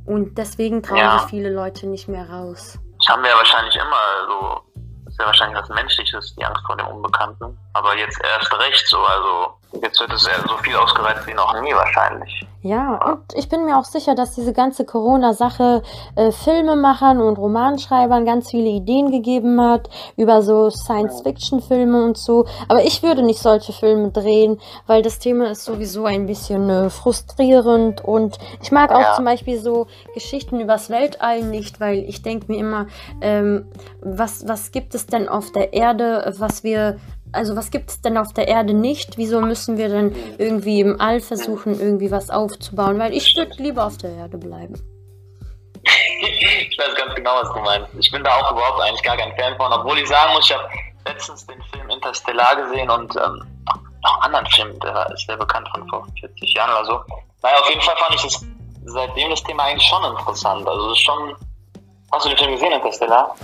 Und deswegen trauen Ja. sich viele Leute nicht mehr raus. Das haben wir ja wahrscheinlich immer so. Das ist ja wahrscheinlich was Menschliches, die Angst vor dem Unbekannten. Aber jetzt erst recht so. Also jetzt wird es so viel ausgereizt wie noch nie wahrscheinlich. Ja, und ich bin mir auch sicher, dass diese ganze Corona-Sache äh, Filmemachern und Romanschreibern ganz viele Ideen gegeben hat über so Science-Fiction-Filme und so. Aber ich würde nicht solche Filme drehen, weil das Thema ist sowieso ein bisschen äh, frustrierend und ich mag auch Ja. zum Beispiel so Geschichten übers Weltall nicht, weil ich denke mir immer, ähm, was, was gibt es denn auf der Erde, was wir also was gibt es denn auf der Erde nicht? Wieso müssen wir denn irgendwie im All versuchen, irgendwie was aufzubauen? Weil ich würde lieber auf der Erde bleiben. ich weiß ganz genau, was du meinst. Ich bin da auch überhaupt eigentlich gar kein Fan von, obwohl ich sagen muss, ich habe letztens den Film Interstellar gesehen und ähm, noch einen anderen Film, der ist sehr bekannt von vor 40 Jahren oder so. Naja, auf jeden Fall fand ich das seitdem das Thema eigentlich schon interessant. Also es ist schon. Hast du den Film gesehen, Interstellar?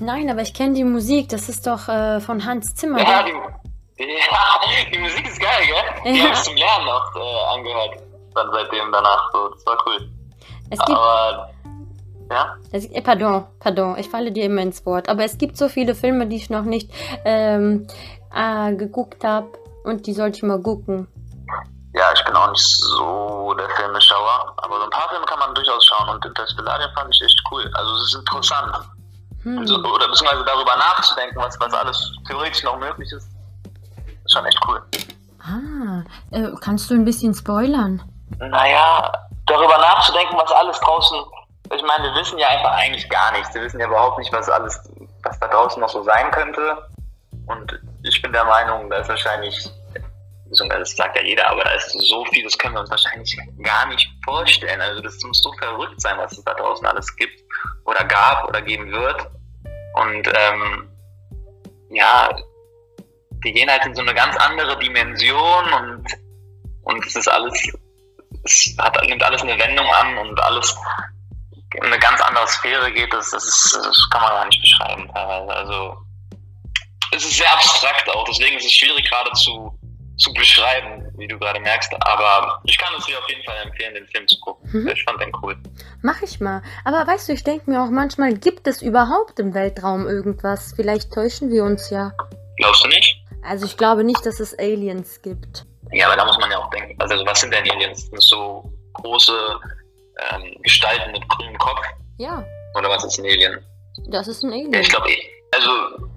Nein, aber ich kenne die Musik. Das ist doch äh, von Hans Zimmer. Ja, gell? die, ja, die Musik ist geil, gell? Die Ja. habe ich zum Lernen auch äh, angehört. Dann seitdem danach. So, das war cool. es gibt, Aber ja, es, äh, pardon, pardon, ich falle dir immer ins Wort. Aber es gibt so viele Filme, die ich noch nicht ähm, äh, geguckt habe. Und die sollte ich mal gucken. ja, ich bin auch nicht so der Filmeschauer, aber so ein paar Filme kann man durchaus schauen und Interstellar, den fand ich echt cool. Also es ist interessant. Hm. Also, oder beziehungsweise darüber nachzudenken, was, was alles theoretisch noch möglich ist. Ist schon echt cool. Ah, äh, kannst du ein bisschen spoilern? Naja, darüber nachzudenken, was alles draußen. Ich meine, wir wissen ja einfach eigentlich gar nichts. Wir wissen ja überhaupt nicht, was alles, was da draußen noch so sein könnte. Und ich bin der Meinung, da ist wahrscheinlich, das sagt ja jeder, aber da ist so viel, das können wir uns wahrscheinlich gar nicht vorstellen. Also das muss so verrückt sein, was es da draußen alles gibt oder gab oder geben wird. Und ähm, ja, wir gehen halt in so eine ganz andere Dimension und, und es ist alles es hat, nimmt alles eine Wendung an und alles in eine ganz andere Sphäre geht, das, das, ist, das kann man gar nicht beschreiben teilweise. Also es ist sehr abstrakt auch, deswegen ist es schwierig gerade zu, zu beschreiben, wie du gerade merkst. Aber ich kann es dir auf jeden Fall empfehlen, den Film zu gucken. Mhm. Ich fand den cool. Mach ich mal. Aber weißt du, ich denke mir auch manchmal, gibt es überhaupt im Weltraum irgendwas? Vielleicht täuschen wir uns ja. Glaubst du nicht? Also ich glaube nicht, dass es Aliens gibt. Ja, aber da muss man ja auch denken. Also was sind denn Aliens? Sind so große ähm, Gestalten mit grünem Kopf? Ja, Oder was ist ein Alien? das ist ein Alien. Ja, ich glaube, also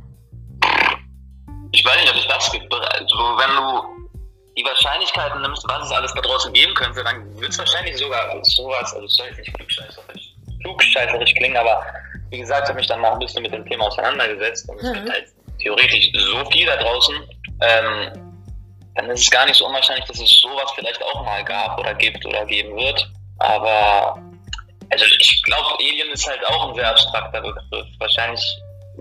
ich weiß nicht, ob es das gibt. Also, wenn du die Wahrscheinlichkeiten nimmst, was es alles da draußen geben könnte, dann wird es wahrscheinlich sogar sowas, also es soll jetzt nicht klugscheißerisch, klugscheißerisch klingen, aber wie gesagt, ich habe mich dann noch ein bisschen mit dem Thema auseinandergesetzt und es Mhm. gibt halt theoretisch so viel da draußen, ähm, dann ist es gar nicht so unwahrscheinlich, dass es sowas vielleicht auch mal gab oder gibt oder geben wird. Aber also ich glaube, Alien ist halt auch ein sehr abstrakter Begriff. Wahrscheinlich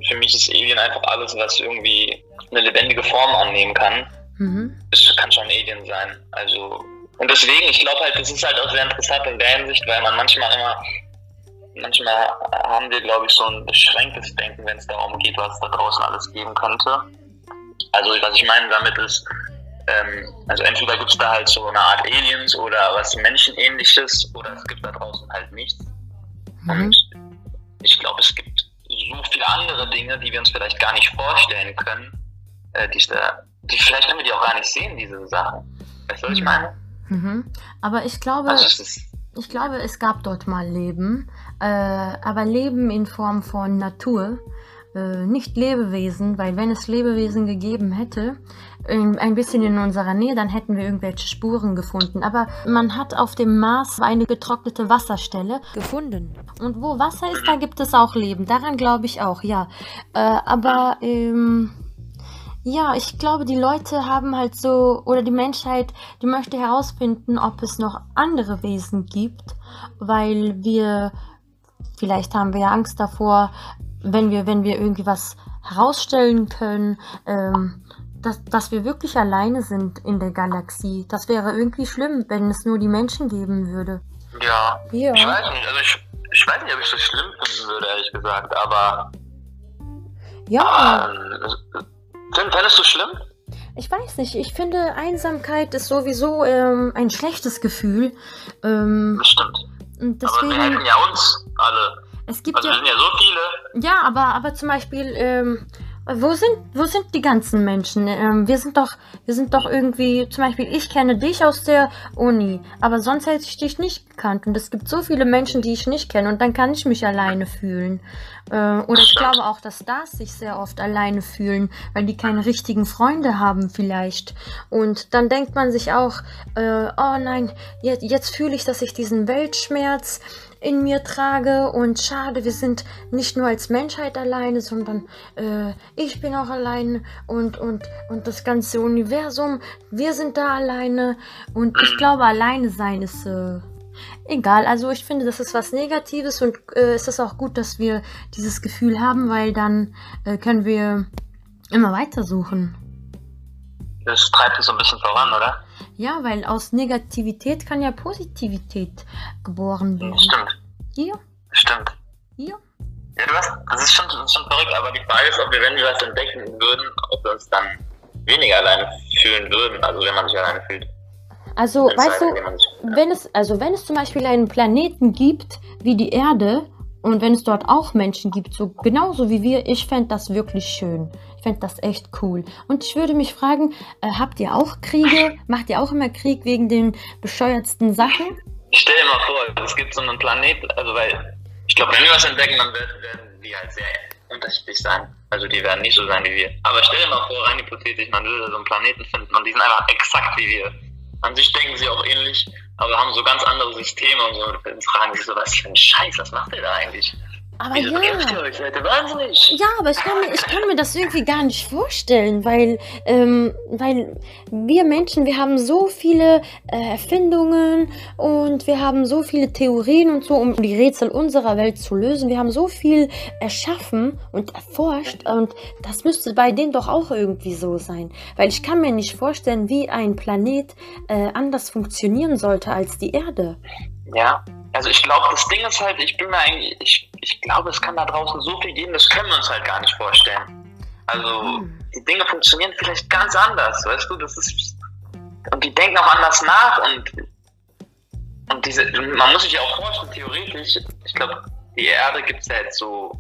für mich ist Alien einfach alles, was irgendwie eine lebendige Form annehmen kann. Mhm. Es kann schon Alien sein. Also und deswegen, ich glaube halt, das ist halt auch sehr interessant in der Hinsicht, weil man manchmal immer, manchmal haben wir, glaube ich, so ein beschränktes Denken, wenn es darum geht, was da draußen alles geben könnte. Also was ich meine damit ist, ähm, also entweder gibt es da halt so eine Art Aliens oder was Menschenähnliches oder es gibt da draußen halt nichts. Mhm. Und ich glaube, es gibt so viele andere Dinge, die wir uns vielleicht gar nicht vorstellen können, äh, die, die vielleicht können wir die auch gar nicht sehen, diese Sachen. Weißt du, was ich meine? Mhm. Aber ich glaube, Also ich glaube, es gab dort mal Leben, äh, aber Leben in Form von Natur, äh, nicht Lebewesen, weil wenn es Lebewesen gegeben hätte, in, ein bisschen in unserer Nähe, dann hätten wir irgendwelche Spuren gefunden. Aber man hat auf dem Mars eine getrocknete Wasserstelle gefunden. Und wo Wasser ist, da gibt es auch Leben. Daran glaube ich auch, ja. Äh, aber ähm, ja, ich glaube, die Leute haben halt so, oder die Menschheit, die möchte herausfinden, ob es noch andere Wesen gibt, weil wir, vielleicht haben wir ja Angst davor, wenn wir, wenn wir irgendwie was herausstellen können, ähm, dass, dass wir wirklich alleine sind in der Galaxie. Das wäre irgendwie schlimm, wenn es nur die Menschen geben würde. ja. Ja. Ich weiß nicht, also ich, ich weiß nicht, ob ich das schlimm finden würde, ehrlich gesagt, aber, Ja, aber ähm, fändest du schlimm? ich weiß nicht. Ich finde, Einsamkeit ist sowieso ähm, ein schlechtes Gefühl. Ähm, Bestimmt. und Aber wir deswegen, helfen ja uns alle. Es gibt Also ja. sind ja so viele. Ja, aber, aber zum Beispiel, ähm, wo sind, wo sind die ganzen Menschen? Ähm, wir sind doch, wir sind doch irgendwie, zum Beispiel, ich kenne dich aus der Uni, aber sonst hätte ich dich nicht gekannt. Und es gibt so viele Menschen, die ich nicht kenne, und dann kann ich mich alleine fühlen. Äh, oder ich glaube auch, dass Stars sich sehr oft alleine fühlen, weil die keine richtigen Freunde haben vielleicht. Und dann denkt man sich auch, äh, oh nein, jetzt, jetzt fühle ich, dass ich diesen Weltschmerz in mir trage und schade, wir sind nicht nur als Menschheit alleine, sondern äh, ich bin auch alleine und, und, und das ganze Universum, wir sind da alleine und ich glaube, alleine sein ist äh, egal. Also ich finde, das ist was Negatives und äh, es ist auch gut, dass wir dieses Gefühl haben, weil dann äh, können wir immer weiter suchen. Das treibt es so ein bisschen voran, oder? Ja, weil aus Negativität kann ja Positivität geboren werden. Stimmt, Hier, stimmt. hier. Ja, du hast, das ist schon, das ist schon verrückt, aber die Frage ist, ob wir, wenn wir was entdecken würden, ob wir uns dann weniger alleine fühlen würden, also wenn man sich alleine fühlt. Also, weißt du, wenn es, also wenn es zum Beispiel einen Planeten gibt wie die Erde und wenn es dort auch Menschen gibt, so genauso wie wir, ich fände das wirklich schön. Ich fände das echt cool. Und ich würde mich fragen, äh, habt ihr auch Kriege? Macht ihr auch immer Krieg wegen den bescheuertsten Sachen? Stell dir mal vor, es gibt so einen Planeten, also weil, ich glaube, wenn wir was entdecken, dann werden die halt sehr unterschiedlich sein. Also die werden nicht so sein wie wir. Aber stell dir mal vor, rein hypothetisch, man würde so einen Planeten finden und die sind einfach exakt wie wir. An sich denken sie auch ähnlich, aber haben so ganz andere Systeme und so. Und fragen sich so, was für ein Scheiß, was macht ihr da eigentlich? Aber Wieso ja. euch, ihr wahnsinnig? Ja, aber ich kann, mir, ich kann mir das irgendwie gar nicht vorstellen, weil, ähm, weil wir Menschen, wir haben so viele äh, Erfindungen und wir haben so viele Theorien und so, um die Rätsel unserer Welt zu lösen. Wir haben so viel erschaffen und erforscht und das müsste bei denen doch auch irgendwie so sein. Weil ich kann mir nicht vorstellen, wie ein Planet äh, anders funktionieren sollte als die Erde. Ja, also ich glaube, das Ding ist halt, ich bin mir eigentlich, ich, ich glaube, es kann da draußen so viel geben, das können wir uns halt gar nicht vorstellen. Also Hm. die Dinge funktionieren vielleicht ganz anders, weißt du, das ist und die denken auch anders nach und und diese, man muss sich ja auch vorstellen, theoretisch, ich glaube, die Erde gibt es ja jetzt so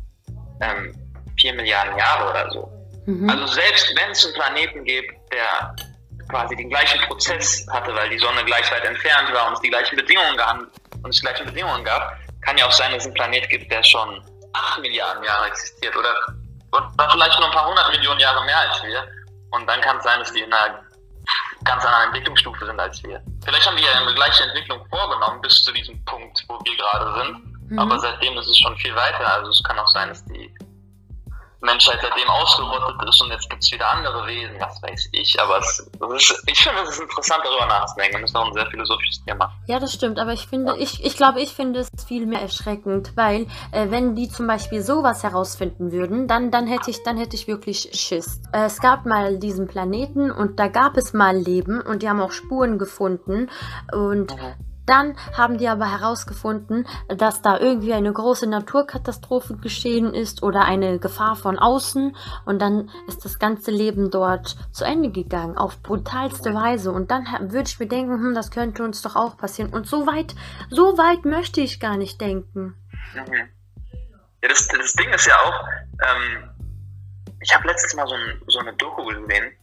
ähm, vier Milliarden Jahre oder so. Mhm. Also selbst wenn es einen Planeten gibt, der quasi den gleichen Prozess hatte, weil die Sonne gleich weit entfernt war und es die gleichen Bedingungen gab, und es die gleichen Bedingungen gab, kann ja auch sein, dass es einen Planet gibt, der schon 8 Milliarden Jahre existiert oder, oder vielleicht nur ein paar hundert Millionen Jahre mehr als wir. Und dann kann es sein, dass die in einer ganz anderen Entwicklungsstufe sind als wir. Vielleicht haben die ja eine gleiche Entwicklung vorgenommen bis zu diesem Punkt, wo wir gerade sind. Mhm. Aber seitdem ist es schon viel weiter. Also es kann auch sein, dass die Menschheit seitdem ausgerottet ist und jetzt gibt es wieder andere Wesen, was weiß ich. Aber es, ist, ich finde, es ist interessant, darüber nachzudenken. Das ist auch ein sehr philosophisches Thema. Ja, das stimmt, aber ich finde, ich, ich glaube, ich finde es viel mehr erschreckend, weil äh, wenn die zum Beispiel sowas herausfinden würden, dann, dann hätte ich, dann hätte ich wirklich Schiss. Äh, es gab mal diesen Planeten und da gab es mal Leben und die haben auch Spuren gefunden und dann haben die aber herausgefunden, dass da irgendwie eine große Naturkatastrophe geschehen ist oder eine Gefahr von außen und dann ist das ganze Leben dort zu Ende gegangen auf brutalste Weise und dann würde ich mir denken, hm, das könnte uns doch auch passieren und so weit, so weit möchte ich gar nicht denken. Mhm. Ja, das, das Ding ist ja auch, ähm, ich habe letztens mal so, ein, so eine Doku gesehen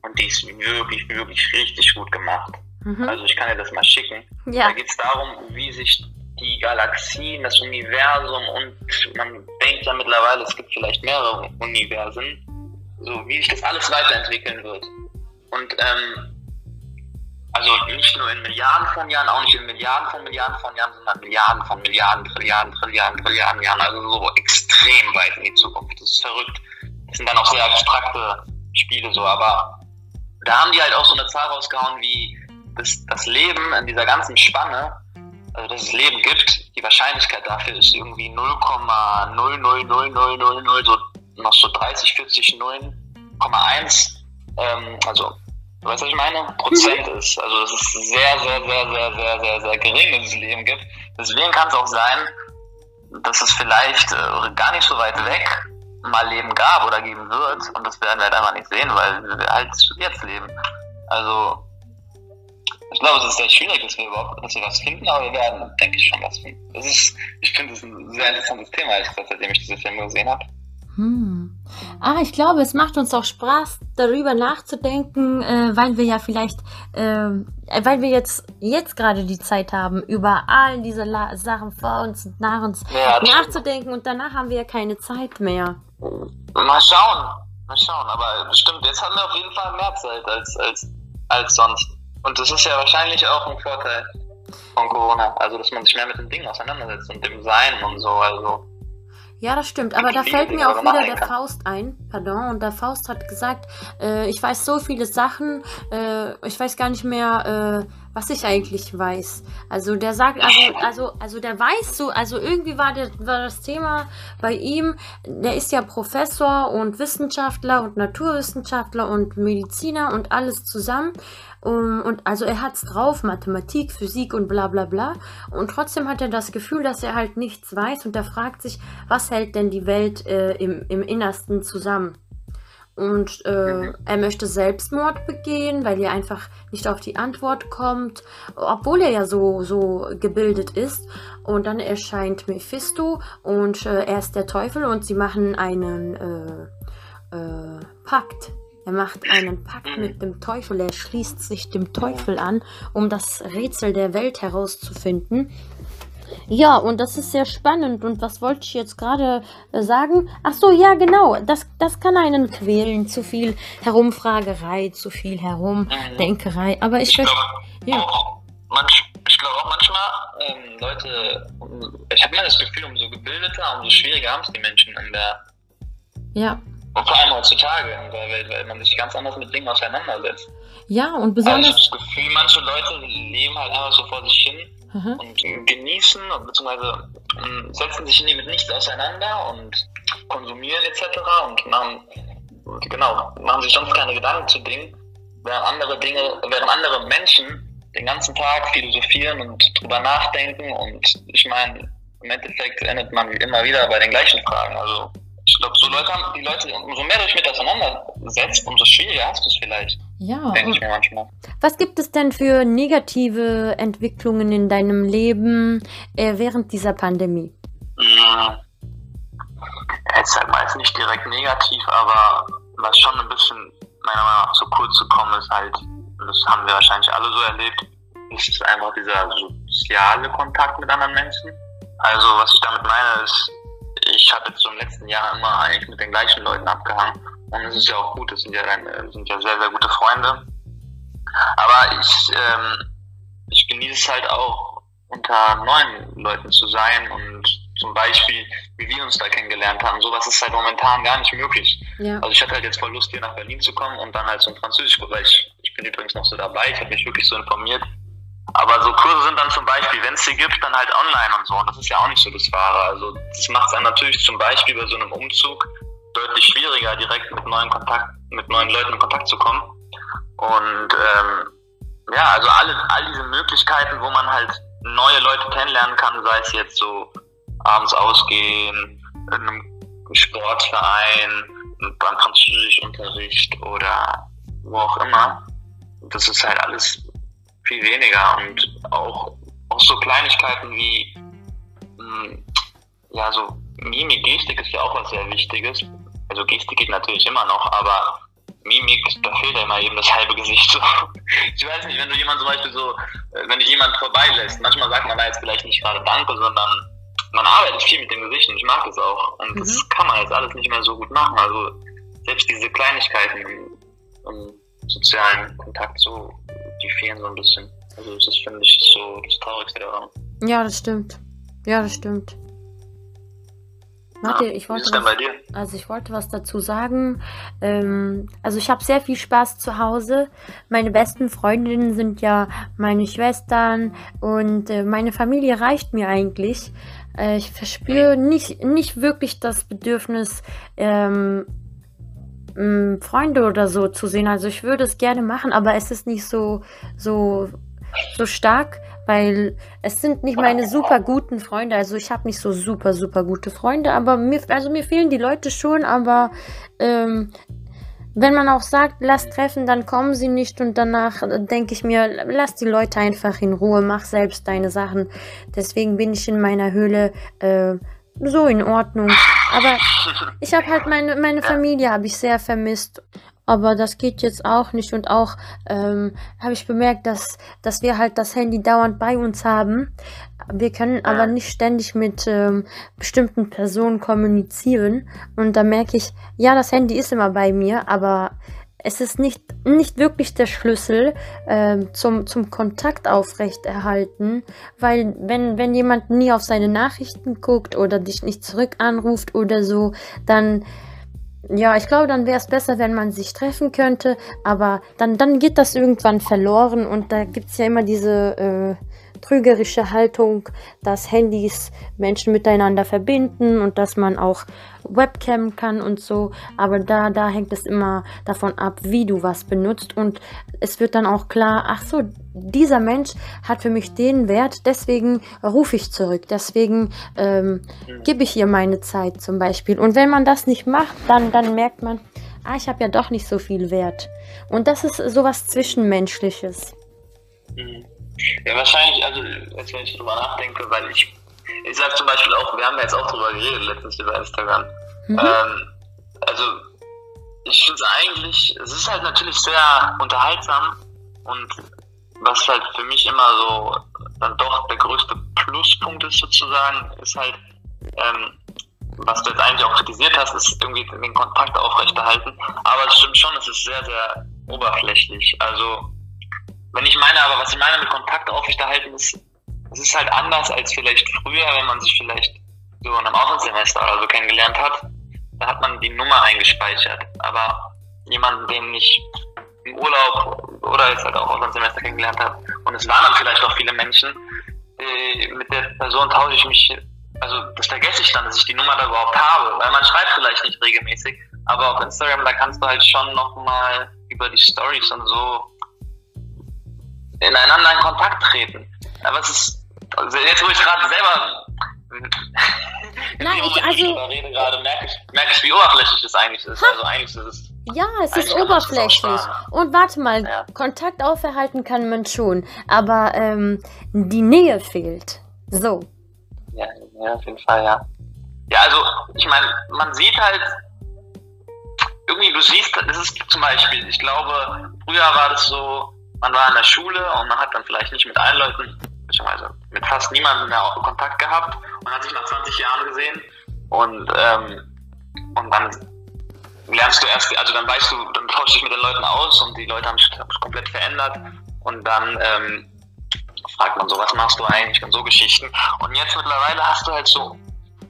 und die ist wirklich, wirklich richtig gut gemacht. Mhm. Also ich kann dir das mal schicken. Ja. Da geht es darum, wie sich die Galaxien, das Universum und man denkt ja mittlerweile, es gibt vielleicht mehrere Universen, so wie sich das alles weiterentwickeln wird. Und ähm, also nicht nur in Milliarden von Jahren, auch nicht in Milliarden von Milliarden von Jahren, sondern Milliarden von Milliarden, Trilliarden, Trilliarden, Trilliarden Jahren, also so extrem weit in die Zukunft. Das ist verrückt. Das sind dann auch sehr abstrakte Spiele so, aber da haben die halt auch so eine Zahl rausgehauen, wie das, das Leben in dieser ganzen Spanne, also dass es Leben gibt, die Wahrscheinlichkeit dafür ist irgendwie 0,00000, so noch so 30, 40, 9,1. Ähm, also, weißt du, was ich meine? Prozent mhm. ist. Also, dass es sehr, sehr, sehr, sehr, sehr, sehr, sehr gering dieses Leben gibt. Deswegen kann es auch sein, dass es vielleicht äh, gar nicht so weit weg mal Leben gab oder geben wird. Und das werden wir halt einfach nicht sehen, weil wir halt jetzt leben. Also, ich glaube, es ist sehr schwierig, dass wir überhaupt, dass wir was finden, aber wir werden, denke ich, schon was finden. Das ist, ich finde es ein sehr interessantes Thema, seitdem ich diese Filme gesehen habe. Hm. Ah, ich glaube, es macht uns auch Spaß, darüber nachzudenken, äh, weil wir ja vielleicht, äh, weil wir jetzt, jetzt gerade die Zeit haben, über all diese La Sachen vor uns und nach uns ja, nachzudenken und danach haben wir ja keine Zeit mehr. Mal schauen, mal schauen, aber bestimmt, jetzt haben wir auf jeden Fall mehr Zeit als, als, als sonst. Und das ist ja wahrscheinlich auch ein Vorteil von Corona, also dass man sich mehr mit den Dingen auseinandersetzt und dem Sein und so, also. Ja, das stimmt. Aber da fällt mir auch wieder der Faust ein. Pardon. Und der Faust hat gesagt, äh, ich weiß so viele Sachen, äh, ich weiß gar nicht mehr, äh, was ich eigentlich weiß. Also der sagt, also, also, also der weiß so, also irgendwie war, der, war das Thema bei ihm, der ist ja Professor und Wissenschaftler und Naturwissenschaftler und Mediziner und alles zusammen. Um, und also er hat's drauf, Mathematik, Physik und bla bla bla. Und trotzdem hat er das Gefühl, dass er halt nichts weiß und er fragt sich, was hält denn die Welt äh, im, im Innersten zusammen? Und äh, mhm. er möchte Selbstmord begehen, weil er einfach nicht auf die Antwort kommt, obwohl er ja so, so gebildet ist. Und dann erscheint Mephisto und äh, er ist der Teufel und sie machen einen äh, äh Pakt er macht einen Pakt mit dem Teufel, er schließt sich dem Teufel an, um das Rätsel der Welt herauszufinden. Ja, und das ist sehr spannend. Und was wollte ich jetzt gerade äh, sagen? Ach so, ja, genau. Das, das kann einen quälen. Zu viel Herumfragerei, zu viel Herumdenkerei. Aber ich, ich glaube ja. auch, manch, ich glaube auch manchmal, ähm, Leute, ich habe mir das Gefühl, umso gebildeter, umso schwieriger haben es die Menschen in der ja. Und vor allem heutzutage in der Welt, weil man sich ganz anders mit Dingen auseinandersetzt. Ja, und besonders. Also ich habe das Gefühl, manche Leute leben halt einfach so vor sich hin mhm. und genießen, beziehungsweise ähm, setzen sich mit nichts auseinander und konsumieren etc. und machen, genau, machen sich sonst keine Gedanken zu Dingen, während andere Dinge, während andere Menschen den ganzen Tag philosophieren und drüber nachdenken und ich meine, im Endeffekt endet man immer wieder bei den gleichen Fragen. Also ich glaube, so Leute haben, die Leute, umso mehr du dich mit auseinandersetzt, umso schwieriger hast du es vielleicht. Ja. Denke ich mir manchmal. Was gibt es denn für negative Entwicklungen in deinem Leben äh, während dieser Pandemie? Hm. Jetzt halt meist nicht direkt negativ, aber was schon ein bisschen meiner Meinung nach zu kurz zu kommen ist halt, das haben wir wahrscheinlich alle so erlebt, ist einfach dieser soziale Kontakt mit anderen Menschen. Also was ich damit meine ist, ich habe jetzt so im letzten Jahr immer eigentlich mit den gleichen Leuten abgehangen. Und es ist ja auch gut, das sind ja, sind ja sehr, sehr gute Freunde. Aber ich, ähm, ich genieße es halt auch, unter neuen Leuten zu sein und zum Beispiel, wie wir uns da kennengelernt haben. Sowas ist halt momentan gar nicht möglich. Ja. Also ich hatte halt jetzt voll Lust, hier nach Berlin zu kommen und dann halt so ein Französisch, weil ich, ich bin übrigens noch so dabei, ich habe mich wirklich so informiert. Aber so Kurse sind dann zum Beispiel, wenn es sie gibt, dann halt online und so. Und das ist ja auch nicht so das Wahre. Also das macht es dann natürlich zum Beispiel bei so einem Umzug deutlich schwieriger, direkt mit neuen Kontakt, mit neuen Leuten in Kontakt zu kommen. Und ähm, ja, also alle, all diese Möglichkeiten, wo man halt neue Leute kennenlernen kann, sei es jetzt so abends ausgehen, in einem Sportverein, beim Französischunterricht oder wo auch immer. Das ist halt alles viel weniger und auch, auch so Kleinigkeiten wie, mh, hm, ja, so Mimik, Gestik ist ja auch was sehr Wichtiges. Also Gestik geht natürlich immer noch, aber Mimik, da fehlt ja immer eben das halbe Gesicht. So. Ich weiß nicht, wenn du jemand zum Beispiel so, äh, wenn dich jemand vorbeilässt, manchmal sagt man da jetzt vielleicht nicht gerade Danke, sondern man arbeitet viel mit dem Gesicht und ich mag das auch. Und mhm. das kann man jetzt alles nicht mehr so gut machen. Also selbst diese Kleinigkeiten im, im sozialen Kontakt, so, die fehlen so ein bisschen. Also das ist, finde ich, so das Traurigste daran. Ja, das stimmt. Ja, das stimmt. Warte, ich wollte was, also ich wollte was dazu sagen. Ähm, also ich habe sehr viel Spaß zu Hause. Meine besten Freundinnen sind ja meine Schwestern und äh, meine Familie reicht mir eigentlich. Äh, ich verspüre nicht, nicht wirklich das Bedürfnis, ähm, Freunde oder so zu sehen. Also ich würde es gerne machen, aber es ist nicht so, so, so stark weil es sind nicht meine super guten Freunde. Also ich habe nicht so super, super gute Freunde, aber mir, also mir fehlen die Leute schon, aber ähm, wenn man auch sagt, lass treffen, dann kommen sie nicht und danach denke ich mir, lass die Leute einfach in Ruhe, mach selbst deine Sachen. Deswegen bin ich in meiner Höhle äh, so in Ordnung. Aber ich habe halt meine, meine Familie habe ich sehr vermisst. Aber das geht jetzt auch nicht. Und auch ähm, habe ich bemerkt, dass, dass wir halt das Handy dauernd bei uns haben. Wir können aber nicht ständig mit ähm, bestimmten Personen kommunizieren. Und da merke ich, ja, das Handy ist immer bei mir, aber es ist nicht, nicht wirklich der Schlüssel ähm, zum, zum Kontakt aufrechterhalten, weil wenn, wenn jemand nie auf seine Nachrichten guckt oder dich nicht zurück anruft oder so, dann ja, ich glaube, dann wäre es besser, wenn man sich treffen könnte, aber dann, dann geht das irgendwann verloren und da gibt es ja immer diese äh, trügerische Haltung, dass Handys Menschen miteinander verbinden und dass man auch Webcam kann und so. Aber da, da hängt es immer davon ab, wie du was benutzt. Und es wird dann auch klar, ach so, dieser Mensch hat für mich den Wert, deswegen rufe ich zurück, deswegen ähm, gebe ich ihr meine Zeit zum Beispiel. Und wenn man das nicht macht, dann, dann merkt man, ah, ich habe ja doch nicht so viel Wert. Und das ist sowas Zwischenmenschliches. Mhm. Ja, wahrscheinlich, also jetzt wenn ich drüber nachdenke, weil ich, ich sag zum Beispiel auch, wir haben ja jetzt auch drüber geredet letztens über Instagram. Mhm. Ähm, also ich finde es eigentlich, es ist halt natürlich sehr unterhaltsam und was halt für mich immer so dann doch der größte Pluspunkt ist sozusagen, ist halt, ähm, was du jetzt eigentlich auch kritisiert hast, ist irgendwie den Kontakt aufrechterhalten. Aber es stimmt schon, es ist sehr, sehr oberflächlich. Also wenn ich meine, aber was ich meine mit Kontakt aufrechterhalten ist, es ist halt anders als vielleicht früher, wenn man sich vielleicht so in einem Auslandssemester oder so kennengelernt hat. Da hat man die Nummer eingespeichert. Aber jemanden, den ich im Urlaub oder jetzt halt auch Auslandssemester kennengelernt habe, und es waren dann vielleicht auch viele Menschen, äh, mit der Person tausche ich mich, also das vergesse ich dann, dass ich die Nummer da überhaupt habe, weil man schreibt vielleicht nicht regelmäßig, aber auf Instagram, da kannst du halt schon nochmal über die Stories und so ineinander in Kontakt treten. Aber es ist, also jetzt wo ich gerade selber Nein, ich also. rede gerade, merke ich, merke ich, wie oberflächlich das eigentlich ist. Also eigentlich ist es. Ja, es ist oberflächlich. Und warte mal, ja. Kontakt auferhalten kann man schon, aber ähm, die Nähe fehlt. So. Ja, ja, auf jeden Fall, ja. Ja, also, ich meine, man sieht halt, irgendwie, du siehst, das ist zum Beispiel, ich glaube, früher war das so, man war in der Schule und man hat dann vielleicht nicht mit allen Leuten, beziehungsweise mit fast niemandem mehr Kontakt gehabt und hat sich nach 20 Jahren gesehen und, ähm, und dann lernst du erst, also dann weißt du, dann tauschst du dich mit den Leuten aus und die Leute haben sich komplett verändert und dann ähm, fragt man so, was machst du eigentlich und so Geschichten. Und jetzt mittlerweile hast du halt so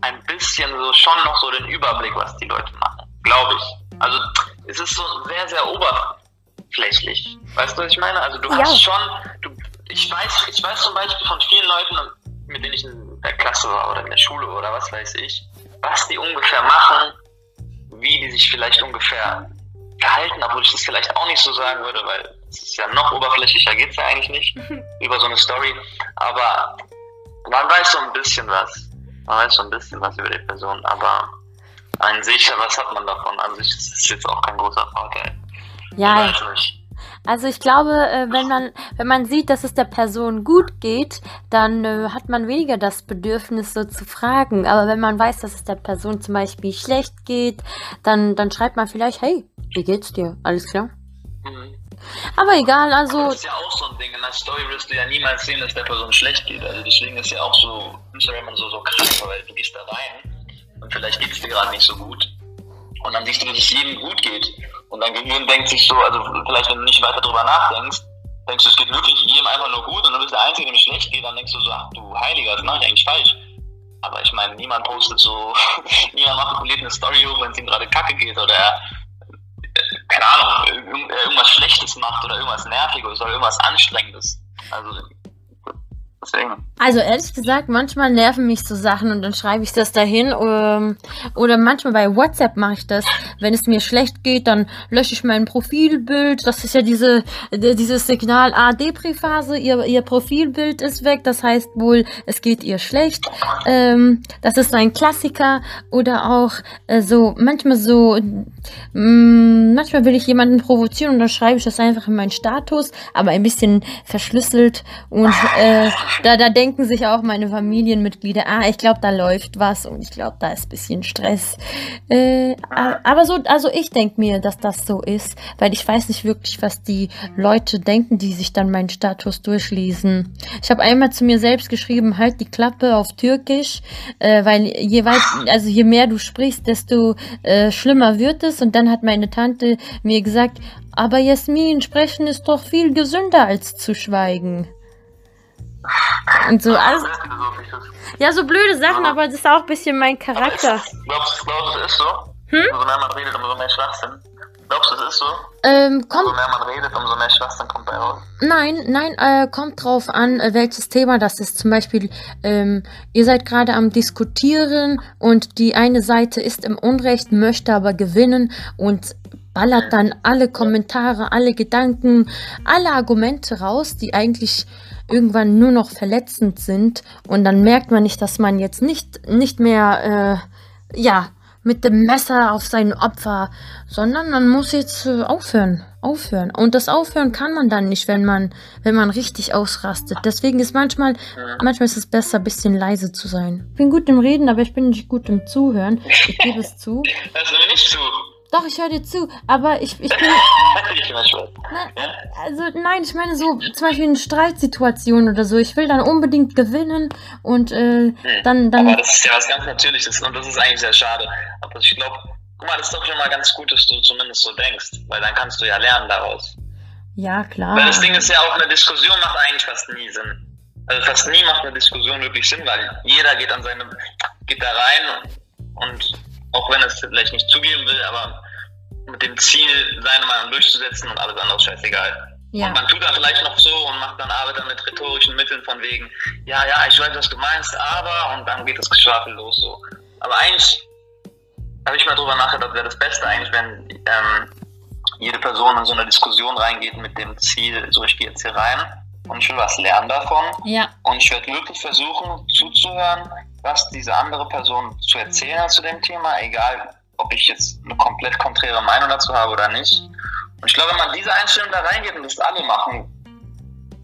ein bisschen so schon noch so den Überblick, was die Leute machen, glaube ich. Also es ist so sehr, sehr oberflächlich flächlich. Weißt du, was ich meine? Also du ja. hast schon, du, ich weiß, ich weiß zum Beispiel von vielen Leuten, mit denen ich in der Klasse war oder in der Schule oder was weiß ich, was die ungefähr machen, wie die sich vielleicht ungefähr verhalten, obwohl ich das vielleicht auch nicht so sagen würde, weil es ist ja noch oberflächlicher, geht es ja eigentlich nicht über so eine Story. Aber man weiß so ein bisschen was. Man weiß so ein bisschen was über die Person, aber an sich, was hat man davon? An sich ist es jetzt auch kein großer Vorteil. Ja, Also ich glaube, äh, wenn man wenn man sieht, dass es der Person gut geht, dann äh, hat man weniger das Bedürfnis, so zu fragen. Aber wenn man weiß, dass es der Person zum Beispiel schlecht geht, dann dann schreibt man vielleicht, hey, wie geht's dir? Alles klar? Mhm. Aber egal, also. Das ist ja auch so ein Ding. In der Story wirst du ja niemals sehen, dass der Person schlecht geht. Also deswegen ist ja auch so Instagram so, so krass, weil du gehst da rein und vielleicht geht es dir gerade nicht so gut. Und dann siehst du, dass es jedem gut geht. Und dein Gehirn denkt sich so, also vielleicht wenn du nicht weiter drüber nachdenkst, denkst du, es geht wirklich jedem einfach nur gut und dann bist du der Einzige, dem es schlecht geht, dann denkst du so, ach du Heiliger, das mache ich eigentlich falsch. Aber ich meine, niemand postet so, niemand macht eine Story hoch, wenn es ihm gerade kacke geht oder er keine Ahnung, irgendwas Schlechtes macht oder irgendwas Nerviges oder irgendwas Anstrengendes. Also, deswegen. Also ehrlich gesagt, manchmal nerven mich so Sachen und dann schreibe ich das dahin. Oder, ähm, oder manchmal bei WhatsApp mache ich das. Wenn es mir schlecht geht, dann lösche ich mein Profilbild. Das ist ja diese dieses Signal A-Depri-Phase. Ihr, ihr Profilbild ist weg. Das heißt wohl, es geht ihr schlecht. Ähm, das ist ein Klassiker. Oder auch äh, so manchmal so, mh, mm, manchmal will ich jemanden provozieren und dann schreibe ich das einfach in meinen Status, aber ein bisschen verschlüsselt. Und äh, da, da denke denken sich auch meine Familienmitglieder, ah, ich glaube, da läuft was und ich glaube, da ist ein bisschen Stress. Äh, aber so, also ich denke mir, dass das so ist, weil ich weiß nicht wirklich, was die Leute denken, die sich dann meinen Status durchlesen. Ich habe einmal zu mir selbst geschrieben, halt die Klappe auf Türkisch, äh, weil je weit, also je mehr du sprichst, desto äh, schlimmer wird es. Und dann hat meine Tante mir gesagt, aber Jasmin, sprechen ist doch viel gesünder als zu schweigen. Und so alles. Ja, so blöde Sachen, aber das ist auch ein bisschen mein Charakter. Glaubst du, es ist so? Hm? Umso mehr man redet, umso mehr Schwachsinn. Glaubst du, es ist so? Ähm, kommt, umso mehr man redet, umso mehr Schwachsinn kommt bei raus. Nein, nein, äh, kommt drauf an, äh, welches Thema das ist. Zum Beispiel, ähm, ihr seid gerade am Diskutieren und die eine Seite ist im Unrecht, möchte aber gewinnen und ballert dann alle Kommentare, alle Gedanken, alle Argumente raus, die eigentlich irgendwann nur noch verletzend sind und dann merkt man nicht, dass man jetzt nicht, nicht mehr, äh, ja, mit dem Messer auf sein Opfer, sondern man muss jetzt äh, aufhören, aufhören. Und das Aufhören kann man dann nicht, wenn man, wenn man richtig ausrastet. Deswegen ist manchmal, manchmal ist es besser, ein bisschen leise zu sein. Ich bin gut im Reden, aber ich bin nicht gut im Zuhören. Ich gebe es zu. Also nicht zu. Doch, ich höre dir zu, aber ich, ich bin. ich. Nein, also nein, ich meine so zum Beispiel in Streitsituationen oder so. Ich will dann unbedingt gewinnen und äh, hm. dann, dann. Aber das ist ja was ganz Natürliches und das ist eigentlich sehr schade. Aber ich glaube, guck mal, das ist doch schon mal ganz gut, dass du zumindest so denkst, weil dann kannst du ja lernen daraus. Ja, klar. Weil das Ding ist ja auch, eine Diskussion macht eigentlich fast nie Sinn. Also fast nie macht eine Diskussion wirklich Sinn, weil jeder geht an seine, geht da rein und auch wenn er es vielleicht nicht zugeben will, aber mit dem Ziel, seine Meinung durchzusetzen und alles andere ist scheißegal. Ja. Und man tut dann vielleicht noch so und macht dann Arbeit dann mit rhetorischen Mitteln von wegen, ja, ja, ich weiß, was du meinst, aber, und dann geht das Geschwafel los so. Aber eigentlich habe ich mal drüber nachgedacht, wäre das Beste eigentlich, wenn ähm, jede Person in so eine Diskussion reingeht mit dem Ziel, so ich gehe jetzt hier rein und ich will was lernen davon. Ja. Und ich werde wirklich versuchen zuzuhören, was diese andere Person zu erzählen hat zu dem Thema, egal ob ich jetzt eine komplett konträre Meinung dazu habe oder nicht. Und ich glaube, wenn man diese Einstellung da reingeht und das alle machen,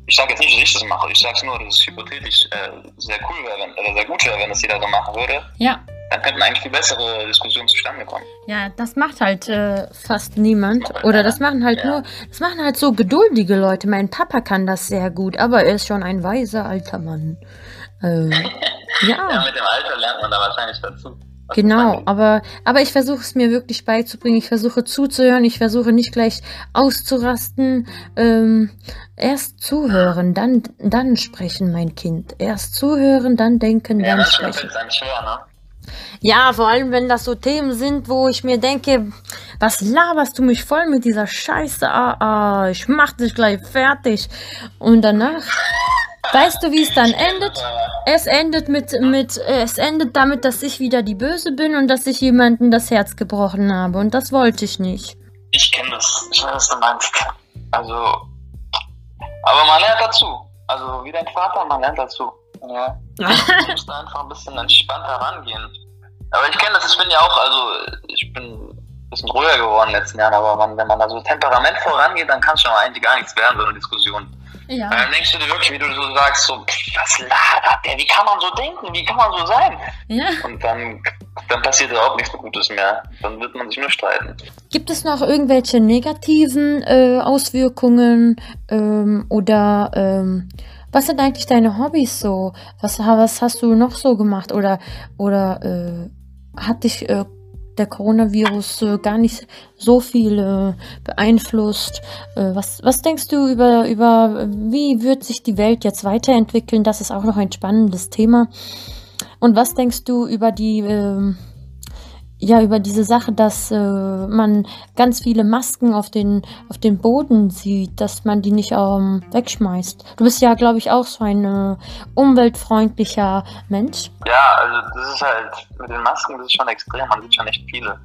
ich sage jetzt nicht, dass ich das mache, ich sage nur, dass es hypothetisch äh, sehr cool wäre, wenn, oder sehr gut wäre, wenn das jeder so machen würde. Ja. Dann könnten eigentlich viel bessere Diskussionen zustande kommen. Ja, das macht halt äh, fast niemand. Oder das machen halt ja. nur, das machen halt so geduldige Leute. Mein Papa kann das sehr gut, aber er ist schon ein weiser alter Mann. Äh, ja. ja, mit dem Alter lernt man da wahrscheinlich dazu. Genau, aber, aber ich versuche es mir wirklich beizubringen. Ich versuche zuzuhören. Ich versuche nicht gleich auszurasten. Ähm, erst zuhören, dann, dann sprechen, mein Kind. Erst zuhören, dann denken, ja, dann sprechen. Schwer, ne? Ja, vor allem, wenn das so Themen sind, wo ich mir denke, was laberst du mich voll mit dieser Scheiße? Ah, ah, ich mach dich gleich fertig. Und danach Weißt du, wie es dann endet? Es endet mit, mit, es endet damit, dass ich wieder die Böse bin und dass ich jemanden das Herz gebrochen habe. Und das wollte ich nicht. Ich kenne das. Ich weiß, was du meinst. Also, aber man lernt dazu. Also, wie dein Vater, man lernt dazu. Ja. Du musst einfach ein bisschen entspannter rangehen. Aber ich kenne das, ich bin ja auch, also, ich bin bisschen ruhiger geworden in den letzten Jahren, aber man, wenn man da so Temperament vorangeht, dann kann es schon mal eigentlich gar nichts werden, so eine Diskussion. Ja. Dann denkst du dir wirklich, wie du so sagst, so, was labert der? Wie kann man so denken? Wie kann man so sein? Ja. Und dann, dann passiert überhaupt nichts Gutes mehr. Dann wird man sich nur streiten. Gibt es noch irgendwelche negativen äh, Auswirkungen ähm, oder ähm, was sind eigentlich deine Hobbys so? Was, was hast du noch so gemacht? Oder, oder äh, hat dich äh, der Coronavirus äh, gar nicht so viel äh, beeinflusst. Äh, was, was denkst du über, über, wie wird sich die Welt jetzt weiterentwickeln? Das ist auch noch ein spannendes Thema. Und was denkst du über die, ähm, ja, über diese Sache, dass äh, man ganz viele Masken auf den, auf den Boden sieht, dass man die nicht ähm, wegschmeißt. Du bist ja, glaube ich, auch so ein äh, umweltfreundlicher Mensch. Ja, also das ist halt, mit den Masken, das ist schon extrem, man sieht schon echt viele.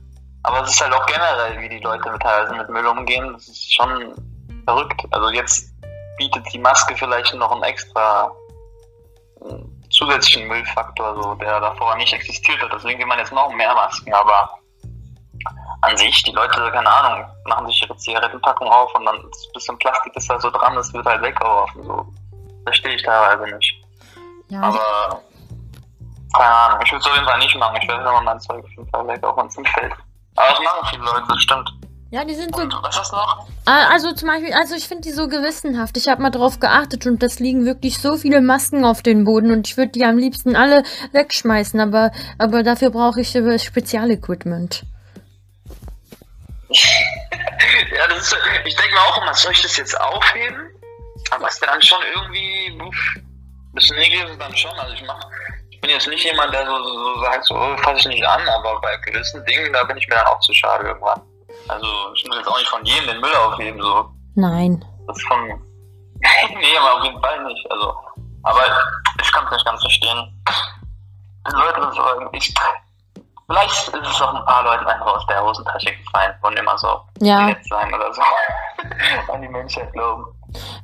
Aber es ist halt auch generell, wie die Leute teilweise mit Müll umgehen, das ist schon verrückt. Also jetzt bietet die Maske vielleicht noch einen extra zusätzlichen Müllfaktor, so, der davor nicht existiert hat. Deswegen will man jetzt noch mehr Masken, aber an sich, die Leute, keine Ahnung, machen sich ihre Zigarettenpackung auf und dann ein bisschen Plastik ist da so dran, das wird halt weggeworfen. So. Verstehe ich teilweise nicht. Ja. Aber keine Ahnung, ich würde es auf jeden Fall nicht machen. Ich werde immer mein Zeug auf jeden Fall weg, auch wenn es fällt. Aber das machen viele Leute, das stimmt. Ja, die sind so. Und was ist noch? Ah, also zum Beispiel, also ich finde die so gewissenhaft. Ich habe mal drauf geachtet und das liegen wirklich so viele Masken auf dem Boden und ich würde die am liebsten alle wegschmeißen, aber, aber dafür brauche ich äh, Spezialequipment. ja, das ist, ich denke mir auch immer, soll ich das jetzt aufheben? Aber es ist dann schon irgendwie, ein bisschen negativ ist dann schon. Also ich mach, ich bin jetzt nicht jemand, der so, so, so sagt, so, oh, fasse ich nicht an, aber bei gewissen Dingen, da bin ich mir dann auch zu schade irgendwann. Also ich muss jetzt auch nicht von jedem den Müll aufheben, so. Nein. Das ist von. nee, aber auf jeden Fall nicht. Also, aber ich kann es nicht ganz verstehen. Die Leute sind so, ich, vielleicht ist es auch ein paar Leuten einfach aus der Hosentasche gefallen und immer so ja. nett sein oder so. An die Menschheit glauben.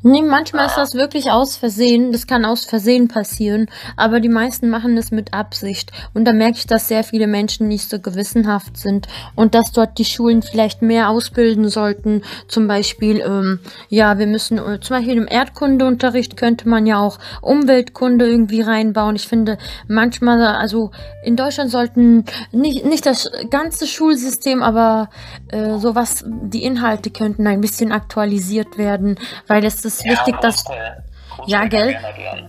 Nee, manchmal ist das wirklich aus Versehen. Das kann aus Versehen passieren. Aber die meisten machen es mit Absicht. Und da merke ich, dass sehr viele Menschen nicht so gewissenhaft sind. Und dass dort die Schulen vielleicht mehr ausbilden sollten. Zum Beispiel, ähm, ja, wir müssen, äh, zum Beispiel im Erdkundeunterricht könnte man ja auch Umweltkunde irgendwie reinbauen. Ich finde, manchmal, also in Deutschland sollten nicht, nicht das ganze Schulsystem, aber äh, sowas, die Inhalte könnten ein bisschen aktualisiert werden. Weil weil es ist ja, wichtig, dass. Ja, gell?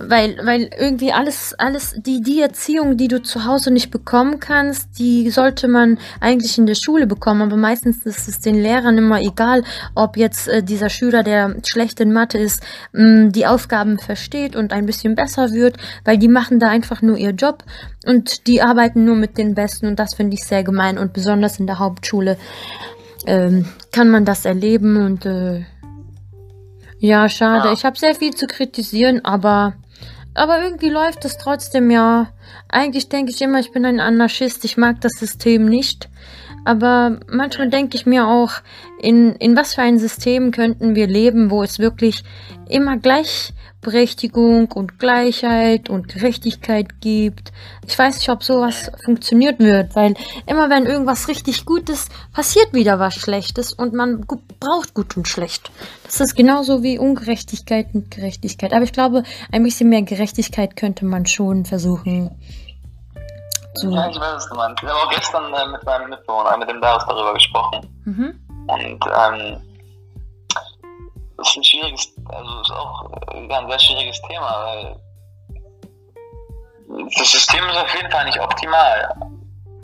Weil, weil irgendwie alles, alles, die, die Erziehung, die du zu Hause nicht bekommen kannst, die sollte man eigentlich in der Schule bekommen. Aber meistens ist es den Lehrern immer egal, ob jetzt äh, dieser Schüler, der schlecht in Mathe ist, mh, mm, die Aufgaben versteht und ein bisschen besser wird, weil die machen da einfach nur ihr Job und die arbeiten nur mit den Besten und das finde ich sehr gemein und besonders in der Hauptschule ähm, kann man das erleben und äh, ja, schade. Ja. Ich habe sehr viel zu kritisieren, aber, aber irgendwie läuft es trotzdem ja. Eigentlich denke ich immer, ich bin ein Anarchist. Ich mag das System nicht. Aber manchmal denke ich mir auch, in, in was für ein System könnten wir leben, wo es wirklich immer gleich Berechtigung und Gleichheit und Gerechtigkeit gibt. Ich weiß nicht, ob sowas funktioniert wird, weil immer wenn irgendwas richtig gut ist, passiert wieder was Schlechtes und man braucht gut und schlecht. Das ist genauso wie Ungerechtigkeit und Gerechtigkeit. Aber ich glaube, ein bisschen mehr Gerechtigkeit könnte man schon versuchen. Zu ja, ich weiß, was du meinst. Ich habe auch gestern äh, mit meinem Mitbewohner, mit dem Darius, darüber gesprochen. Mhm. Und ähm, das ist ein schwieriges, also ist auch äh, ein sehr schwieriges Thema, weil das System ist auf jeden Fall nicht optimal.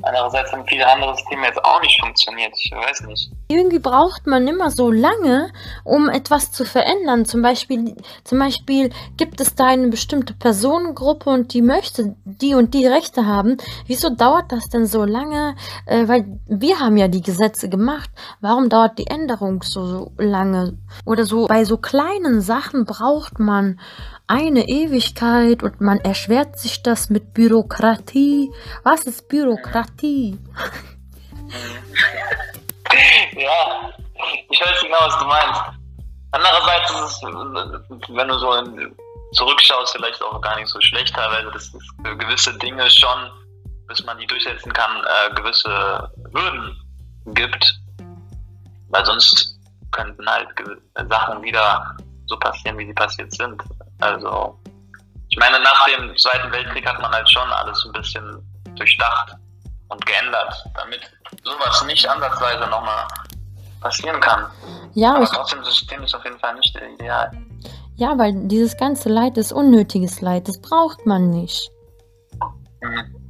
Andererseits haben viele andere Systeme jetzt auch nicht funktioniert. Ich weiß nicht. Irgendwie braucht man immer so lange, um etwas zu verändern. Zum Beispiel, zum Beispiel gibt es da eine bestimmte Personengruppe und die möchte die und die Rechte haben. Wieso dauert das denn so lange? Äh, weil wir haben ja die Gesetze gemacht. Warum dauert die Änderung so lange? Oder so bei so kleinen Sachen braucht man eine Ewigkeit und man erschwert sich das mit Bürokratie. Was ist Bürokratie? ja, ich weiß genau, was du meinst. Andererseits ist es, wenn du so zurückschaust, vielleicht auch gar nicht so schlecht teilweise, dass es gewisse Dinge schon, bis man die durchsetzen kann, äh, gewisse Hürden gibt, weil sonst könnten halt Sachen wieder so passieren, wie sie passiert sind. Also, ich meine, nach dem Zweiten Weltkrieg hat man halt schon alles ein bisschen durchdacht und geändert, damit sowas nicht ansatzweise nochmal passieren kann. Ja, aber trotzdem, das System ist auf jeden Fall nicht ideal. Ja, weil dieses ganze Leid ist unnötiges Leid, das braucht man nicht. Mhm.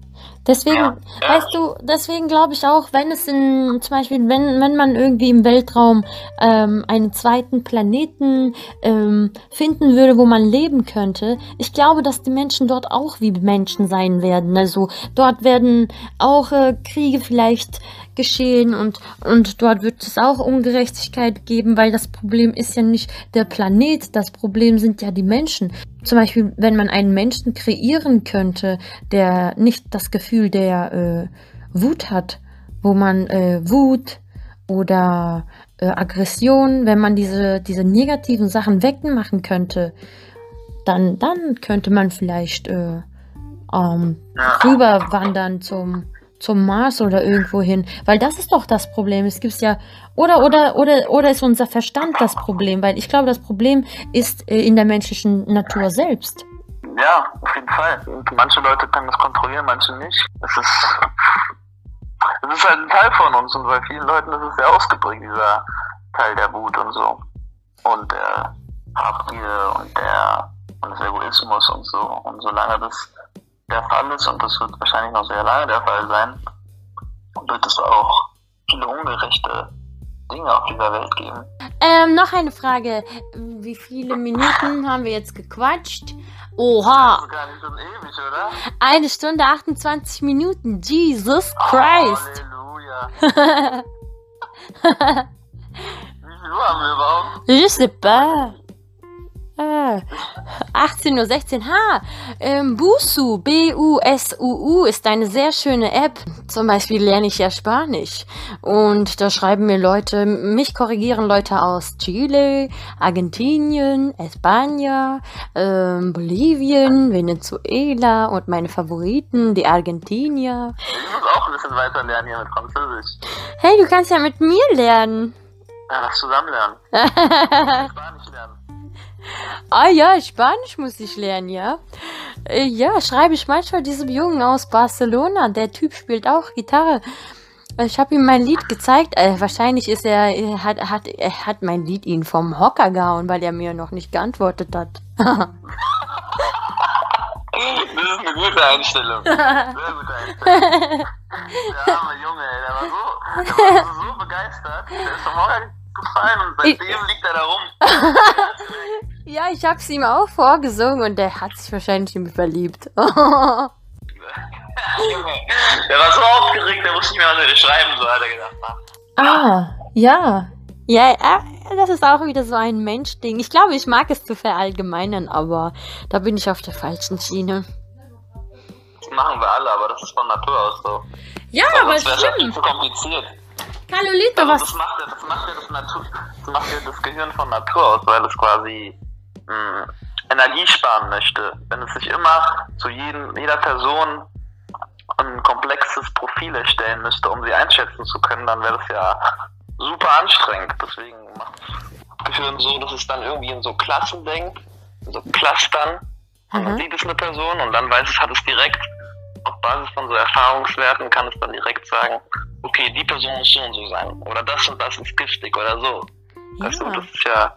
Deswegen, ja, weißt du, deswegen glaube ich auch, wenn es in, zum Beispiel, wenn, wenn man irgendwie im Weltraum ähm, einen zweiten Planeten ähm, finden würde, wo man leben könnte, ich glaube, dass die Menschen dort auch wie Menschen sein werden. Also dort werden auch äh, Kriege vielleicht geschehen und, und dort wird es auch Ungerechtigkeit geben, weil das Problem ist ja nicht der Planet, das Problem sind ja die Menschen. Zum Beispiel, wenn man einen Menschen kreieren könnte, der nicht das Gefühl der äh, Wut hat, wo man äh, Wut oder äh, Aggression, wenn man diese, diese negativen Sachen wegmachen könnte, dann, dann könnte man vielleicht äh, ähm, rüberwandern zum zum Mars oder irgendwo hin. Weil das ist doch das Problem. Es gibt ja. Oder, oder, oder, oder ist unser Verstand das Problem? Weil ich glaube, das Problem ist äh, in der menschlichen Natur selbst. Ja, auf jeden Fall. Manche Leute können das kontrollieren, manche nicht. Es ist, es ist halt ein Teil von uns und bei vielen Leuten ist es sehr ausgeprägt, dieser Teil der Wut und so. Und der Habgier und der und des Egoismus und so. Und solange das der Fall ist und das wird wahrscheinlich noch sehr lange der Fall sein, wird es auch viele ungerechte Dinge auf dieser Welt geben. Ähm, noch eine Frage. Wie viele Minuten haben wir jetzt gequatscht? Oha! Das ist gar nicht so ewig, oder? Eine Stunde 28 Minuten. Jesus Christ! Oh, Halleluja! Wie viel Uhr haben wir überhaupt? Je sais pas. Ah, 18.16 Uhr. Ha, ähm, Busu, B-U-S-U-U, ist eine sehr schöne App. Zum Beispiel lerne ich ja Spanisch. Und da schreiben mir Leute, mich korrigieren Leute aus Chile, Argentinien, España, ähm, Bolivien, Venezuela und meine Favoriten, die Argentinier. Ich muss auch ein bisschen weiter lernen hier mit Französisch. Hey, du kannst ja mit mir lernen. Ja, lass zusammen lernen. Spanisch lernen. Ah ja, Spanisch muss ich lernen, ja. Äh, ja, schreibe ich manchmal diesem Jungen aus Barcelona. Der Typ spielt auch Gitarre. Ich habe ihm mein Lied gezeigt. Äh, wahrscheinlich ist er, er hat, hat, er hat mein Lied ihn vom Hocker gehauen, weil er mir noch nicht geantwortet hat. das ist eine gute Einstellung. Sehr gute Einstellung. Der arme Junge, ey, der war so, der war so begeistert. Der ist vom Hocker gefallen und seitdem ich, liegt er da rum. ja, ich hab's ihm auch vorgesungen und der hat sich wahrscheinlich in mich verliebt. der war so aufgeregt, der wusste nicht mehr, was er schreiben soll, hat er gedacht. Ah, ja. Ja, das ist auch wieder so ein Menschding. Ich glaube, ich mag es zu verallgemeinern, aber da bin ich auf der falschen Schiene. Das machen wir alle, aber das ist von Natur aus so. Ja, aber es halt stimmt. Das ist zu kompliziert. Carlolito, also, was? Das macht, ja, das, macht ja das, Natur, das macht ja das Gehirn von Natur aus, weil es quasi mh, hm, Energie sparen möchte. Wenn es sich immer zu jedem, jeder Person ein komplexes Profil erstellen müsste, um sie einschätzen zu können, dann wäre das ja super anstrengend. Deswegen macht das Gehirn so, dass es dann irgendwie in so Klassen denkt, in so Clustern. Und mhm. man sieht es eine Person und dann weiß es, hat es direkt Basis von so Erfahrungswerten, kann es dann direkt sagen, okay, die Person muss so und so sein. Oder das und das ist giftig oder so. Ja. Du, das ist ja,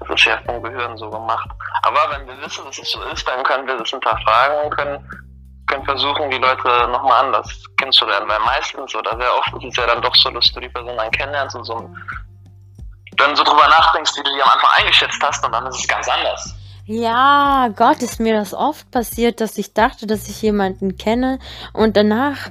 das ist ja vom Gehirn so gemacht. Aber wenn wir wissen, dass es so ist, dann können wir das hinterfragen und können, können versuchen, die Leute nochmal anders kennenzulernen. Weil meistens oder sehr oft ist es ja dann doch so, dass du die Person dann kennenlernst und so dann so drüber nachdenkst, wie du die am Anfang eingeschätzt hast und dann ist es ganz anders. Ja, Gott, ist mir das oft passiert, dass ich dachte, dass ich jemanden kenne und danach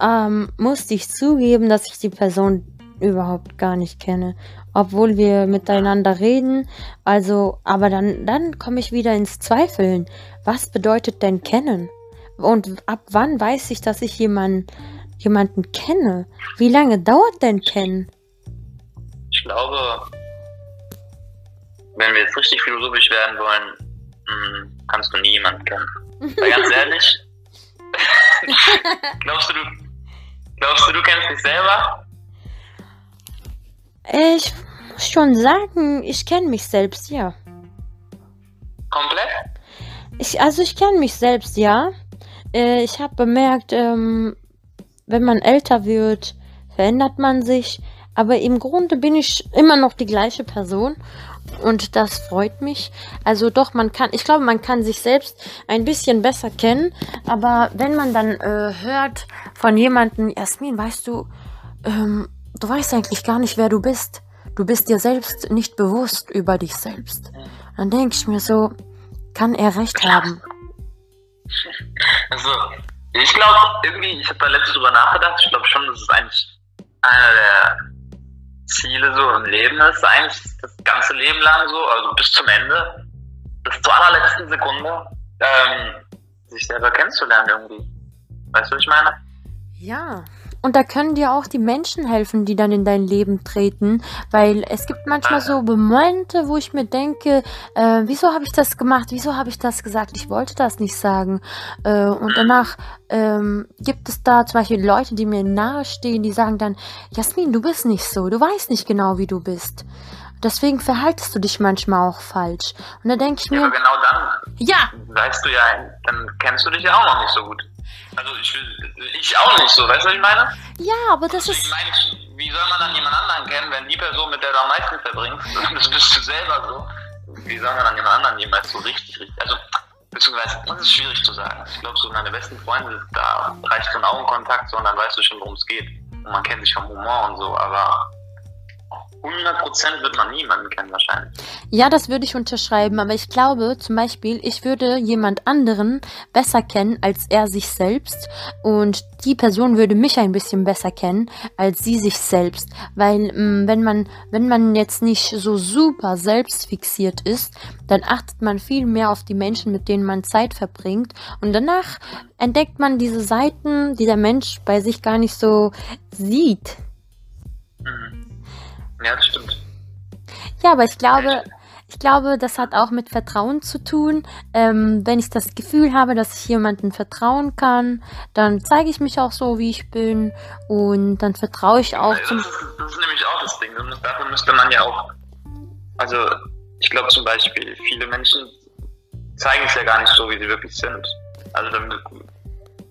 ähm, musste ich zugeben, dass ich die Person überhaupt gar nicht kenne, obwohl wir miteinander reden. Also, aber dann, dann komme ich wieder ins Zweifeln. Was bedeutet denn kennen? Und ab wann weiß ich, dass ich jemanden, jemanden kenne? Wie lange dauert denn kennen? Ich glaube, wenn wir jetzt richtig philosophisch werden wollen, hm, kannst du nie jemanden kennen. Weil ganz ehrlich, glaubst du, du Glaubst du, du kennst dich selber? Ich muss schon sagen, ich kenne mich selbst, ja. Komplett? Ich, also ich kenne mich selbst, ja. Äh, ich habe bemerkt, ähm, wenn man älter wird, verändert man sich. Aber im Grunde bin ich immer noch die gleiche Person. Und das freut mich. Also doch, man kann, ich glaube, man kann sich selbst ein bisschen besser kennen. Aber wenn man dann äh, hört von jemandem, Jasmin, weißt du, ähm, du weißt eigentlich gar nicht, wer du bist. Du bist dir selbst nicht bewusst über dich selbst. Dann denke ich mir so, kann er recht haben. Also, ich glaube, irgendwie, ich habe da letztens drüber nachgedacht. Ich glaube schon, dass es eigentlich einer der Ziele so im Leben ist. Eigentlich das ganze Leben lang so, also bis zum Ende, bis zur allerletzten Sekunde, ähm, sich selber kennenzulernen irgendwie. Weißt du, was ich meine? Ja. Und da können dir auch die Menschen helfen, die dann in dein Leben treten, weil es gibt manchmal so Momente, wo ich mir denke, äh, wieso habe ich das gemacht, wieso habe ich das gesagt, ich wollte das nicht sagen. Äh, und danach ähm, gibt es da zum Beispiel Leute, die mir nahestehen, die sagen dann, Jasmin, du bist nicht so, du weißt nicht genau, wie du bist. Deswegen verhaltest du dich manchmal auch falsch. Und da denke ich mir. Ja, aber genau dann. Ja. Weißt du ja, dann kennst du dich ja auch noch nicht so gut. Also ich, ich auch nicht so, weißt du, was ich meine? Ja, aber das ist. Ich meine, wie soll man dann jemand anderen kennen, wenn die Person, mit der du am meisten verbringst, das bist du selber so. Wie soll man dann jemand anderen jemals so richtig, richtig. Also, beziehungsweise, das ist schwierig zu sagen. Ich glaube, so meine besten Freunde, da reicht so ein Augenkontakt so und dann weißt du schon, worum es geht. Und man kennt sich vom Humor und so, aber 100% wird man niemanden kennen wahrscheinlich. Ja, das würde ich unterschreiben, aber ich glaube zum Beispiel, ich würde jemand anderen besser kennen als er sich selbst und die Person würde mich ein bisschen besser kennen als sie sich selbst, weil mh, mm, wenn man wenn man jetzt nicht so super selbstfixiert ist, dann achtet man viel mehr auf die Menschen, mit denen man Zeit verbringt und danach entdeckt man diese Seiten, die der Mensch bei sich gar nicht so sieht. Mhm. Ja, das stimmt. Ja, aber ich glaube, ich glaube, das hat auch mit Vertrauen zu tun. Ähm, wenn ich das Gefühl habe, dass ich jemandem vertrauen kann, dann zeige ich mich auch so, wie ich bin. Und dann vertraue ich auch zum. Das ist, das ist nämlich auch das Ding. Dafür müsste man ja auch. Also, ich glaube zum Beispiel, viele Menschen zeigen es ja gar nicht so, wie sie wirklich sind. Also, damit,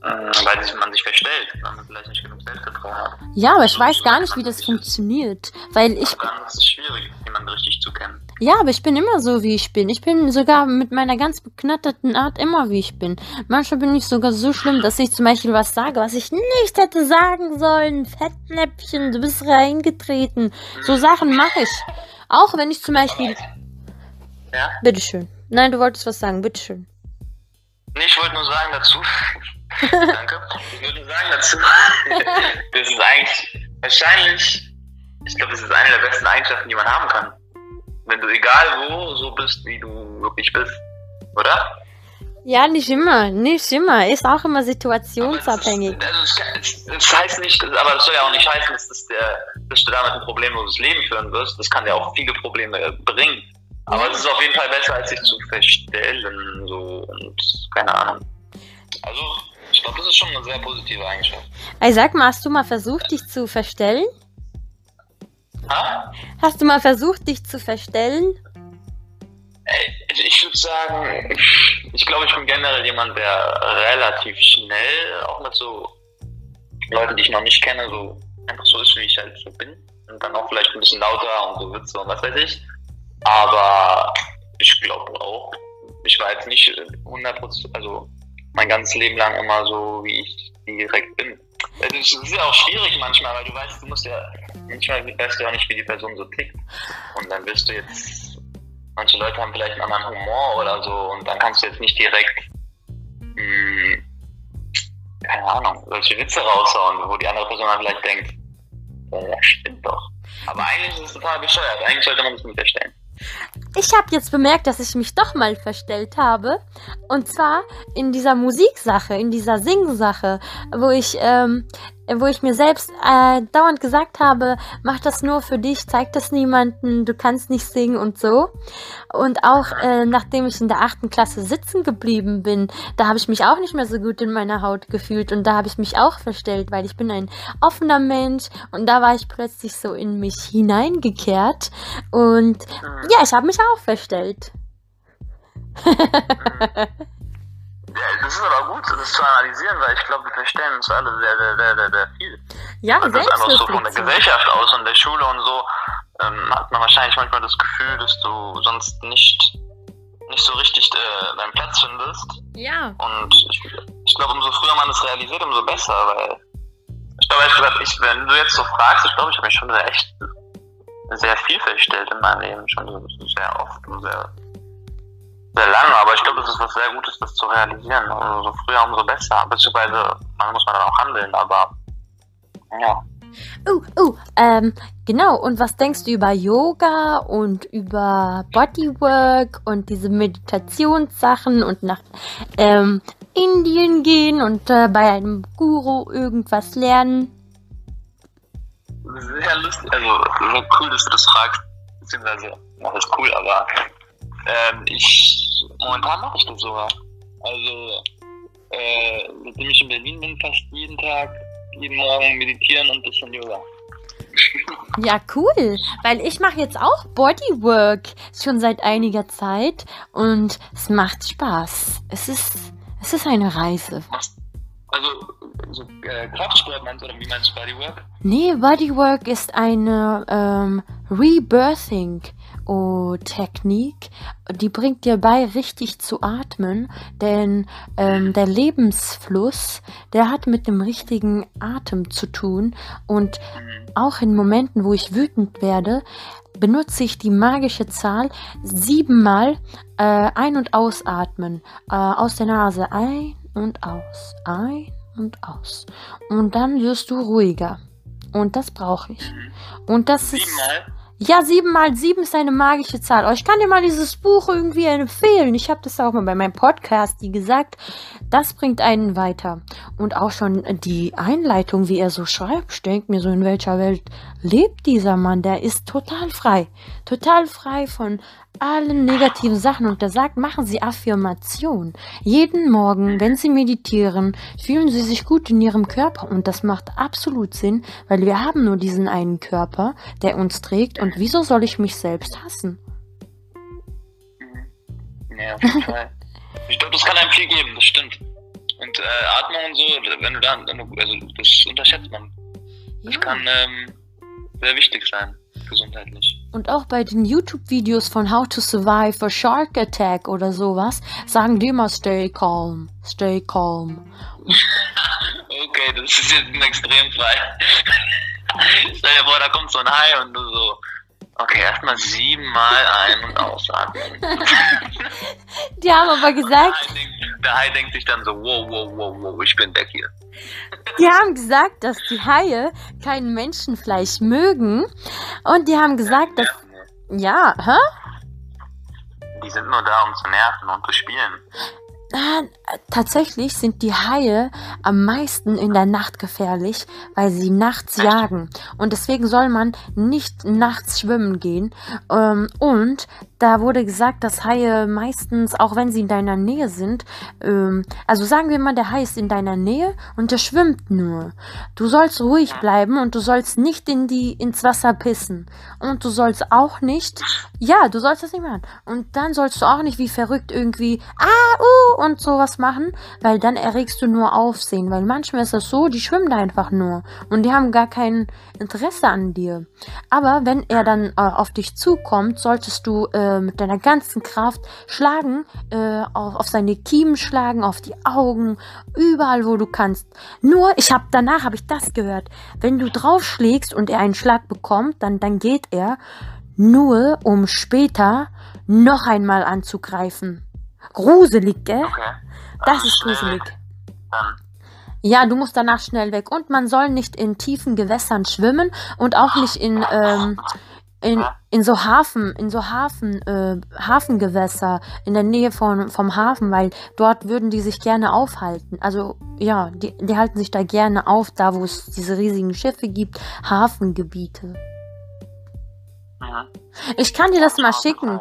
äh, weil man sich verstellt, weil man vielleicht nicht genug Selbstvertrauen hat. Ja, aber ich weiß gar nicht, wie das funktioniert, weil ich... dann ist es schwierig, jemanden richtig zu kennen. Ja, aber ich bin immer so, wie ich bin. Ich bin sogar mit meiner ganz beknatterten Art immer, wie ich bin. Manchmal bin ich sogar so schlimm, dass ich zum Beispiel was sage, was ich nicht hätte sagen sollen. Fettnäpfchen, du bist reingetreten. So Sachen mache ich. Auch wenn ich zum Beispiel... Ja? Bitteschön. Nein, du wolltest was sagen, bitteschön. Nee, ich wollte nur sagen dazu, Danke. Ich würde sagen dazu, das ist eigentlich wahrscheinlich, ich glaube, das ist eine der besten Eigenschaften, die man haben kann. Wenn du egal wo so bist, wie du wirklich bist. Oder? Ja, nicht immer, nicht immer. Ist auch immer situationsabhängig. Das, also das, heißt nicht, aber das soll ja auch nicht heißen, dass, das der, dass du damit ein problemloses Leben führen wirst. Das kann ja auch viele Probleme bringen. Aber es ist auf jeden Fall besser, als sich zu verstellen. So und keine Ahnung. Also ich glaube, das ist schon eine sehr positive Eigenschaft. Ey, sag mal, hast du mal versucht, dich zu verstellen? Ha? Hast du mal versucht, dich zu verstellen? Ich, würde sagen, ich glaube, ich bin generell jemand, der relativ schnell, auch mit so Leuten, die ich noch nicht kenne, so einfach so ist, wie ich halt so bin. Und dann auch vielleicht ein bisschen lauter und so Witze und was weiß ich. Aber ich glaube auch, ich war jetzt nicht 100%, also mein ganzes Leben lang immer so, wie ich direkt bin. Es ist ja auch schwierig manchmal, weil du weißt, du musst ja, manchmal weißt du ja auch nicht, wie die Person so tickt. Und dann wirst du jetzt, manche Leute haben vielleicht einen anderen Humor oder so und dann kannst du jetzt nicht direkt, mh, hm, keine Ahnung, solche Witze raushauen, wo die andere Person dann vielleicht denkt, ja, stimmt doch. Aber eigentlich ist es total bescheuert. Eigentlich sollte man das nicht verstehen. Ich habe jetzt bemerkt, dass ich mich doch mal verstellt habe. Und zwar in dieser Musiksache, in dieser Singsache, wo ich ähm, wo ich mir selbst äh, dauernd gesagt habe, mach das nur für dich, zeig das niemanden, du kannst nicht singen und so. Und auch äh, nachdem ich in der achten Klasse sitzen geblieben bin, da habe ich mich auch nicht mehr so gut in meiner Haut gefühlt und da habe ich mich auch verstellt, weil ich bin ein offener Mensch und da war ich plötzlich so in mich hineingekehrt und ja, ich habe mich auch verstellt. Ja, das ist aber gut, das zu analysieren, weil ich glaube, wir verstehen uns alle sehr, sehr, sehr, sehr, sehr viel. Ja, und das ist einfach so von der Gesellschaft aus und der Schule und so ähm, hat man wahrscheinlich manchmal das Gefühl, dass du sonst nicht, nicht so richtig äh, deinen Platz findest. Ja. Und ich, ich glaube, umso früher man das realisiert, umso besser, weil ich glaube, ich, glaub, ich, wenn du jetzt so fragst, ich glaube, ich habe mich schon sehr echt sehr viel verstellt in meinem Leben, schon sehr oft und sehr sehr lange, aber ich glaube, es ist was sehr Gutes, das zu realisieren. Also so früher umso besser, beziehungsweise man muss man dann auch handeln, aber ja. Oh, oh, ähm, genau. Und was denkst du über Yoga und über Bodywork und diese Meditationssachen und nach ähm, Indien gehen und äh, bei einem Guru irgendwas lernen? Sehr lustig, also so cool, dass du das fragst, beziehungsweise, das ist cool, aber ähm, ich, momentan mache ich das sogar. Also, äh, seitdem ich in Berlin bin, fast jeden Tag, jeden Morgen meditieren und ein bisschen Yoga. Ja, cool, weil ich mache jetzt auch Bodywork schon seit einiger Zeit und es macht Spaß. Es ist, es ist eine Reise. Also, so, äh, Kraftsport meinst oder wie meinst du Bodywork? Nee, Bodywork ist eine ähm, Rebirthing. Technik, die bringt dir bei, richtig zu atmen, denn ähm, der Lebensfluss, der hat mit dem richtigen Atem zu tun und auch in Momenten, wo ich wütend werde, benutze ich die magische Zahl siebenmal äh, ein- und ausatmen. Äh, aus der Nase ein und aus, ein und aus. Und dann wirst du ruhiger. Und das brauche ich. Und das ist. Siebenmal? Ja, 7 mal 7 ist eine magische Zahl. Oh, ich kann dir mal dieses Buch irgendwie empfehlen. Ich habe das auch mal bei meinem Podcast die gesagt. Das bringt einen weiter. Und auch schon die Einleitung, wie er so schreibt. Ich denke mir so, in welcher Welt lebt dieser Mann? Der ist total frei. Total frei von allen negativen Sachen und er sagt, machen Sie Affirmation. Jeden Morgen, wenn Sie meditieren, fühlen Sie sich gut in Ihrem Körper und das macht absolut Sinn, weil wir haben nur diesen einen Körper, der uns trägt und wieso soll ich mich selbst hassen? Ja, auf jeden Fall. Ich glaube, das kann einem viel geben, das stimmt. Und äh, Atmung und so, wenn du da, also das unterschätzt man. Das Ja. kann ähm, sehr wichtig sein, gesundheitlich. Und auch bei den YouTube-Videos von How to Survive a Shark Attack oder sowas sagen die immer Stay calm, stay calm. Okay, das ist jetzt ein Extremfall. Stell dir vor, da kommt so ein Hai und du so. Okay, erstmal siebenmal ein- und ausatmen. Die haben aber Der gesagt, Hai, denkt, der Hai denkt sich dann so, wow, wow, wow, wow, ich bin weg hier. Die haben gesagt, dass die Haie kein Menschenfleisch mögen. Und die haben gesagt, dass, ja, hä? Die sind nur da, um zu nerven und zu spielen. Ah, tatsächlich sind die Haie am meisten in der Nacht gefährlich, weil sie nachts jagen. Und deswegen soll man nicht nachts schwimmen gehen. Ähm, und da wurde gesagt, dass Haie meistens, auch wenn sie in deiner Nähe sind, ähm, also sagen wir mal, der Hai ist in deiner Nähe und der schwimmt nur. Du sollst ruhig bleiben und du sollst nicht in die, ins Wasser pissen. Und du sollst auch nicht, ja, du sollst das nicht machen. Und dann sollst du auch nicht wie verrückt irgendwie, ah, uh, und sowas machen, weil dann erregst du nur Aufsehen. Weil manchmal ist das so, die schwimmen da einfach nur und die haben gar kein Interesse an dir. Aber wenn er dann äh, auf dich zukommt, solltest du äh, mit deiner ganzen Kraft schlagen, äh, auf, auf seine Kiemen schlagen, auf die Augen, überall, wo du kannst. Nur, ich habe danach habe ich das gehört. Wenn du draufschlägst und er einen Schlag bekommt, dann dann geht er nur, um später noch einmal anzugreifen. Gruselig, gell? Okay. Das ist gruselig. Ja, du musst danach schnell weg. Und man soll nicht in tiefen Gewässern schwimmen und auch nicht in, ähm, in, in so Hafen, in so Hafen, äh, Hafengewässer in der Nähe von, vom Hafen, weil dort würden die sich gerne aufhalten. Also ja, die, die halten sich da gerne auf, da wo es diese riesigen Schiffe gibt, Hafengebiete. Mhm. Ich kann dir das mal schicken.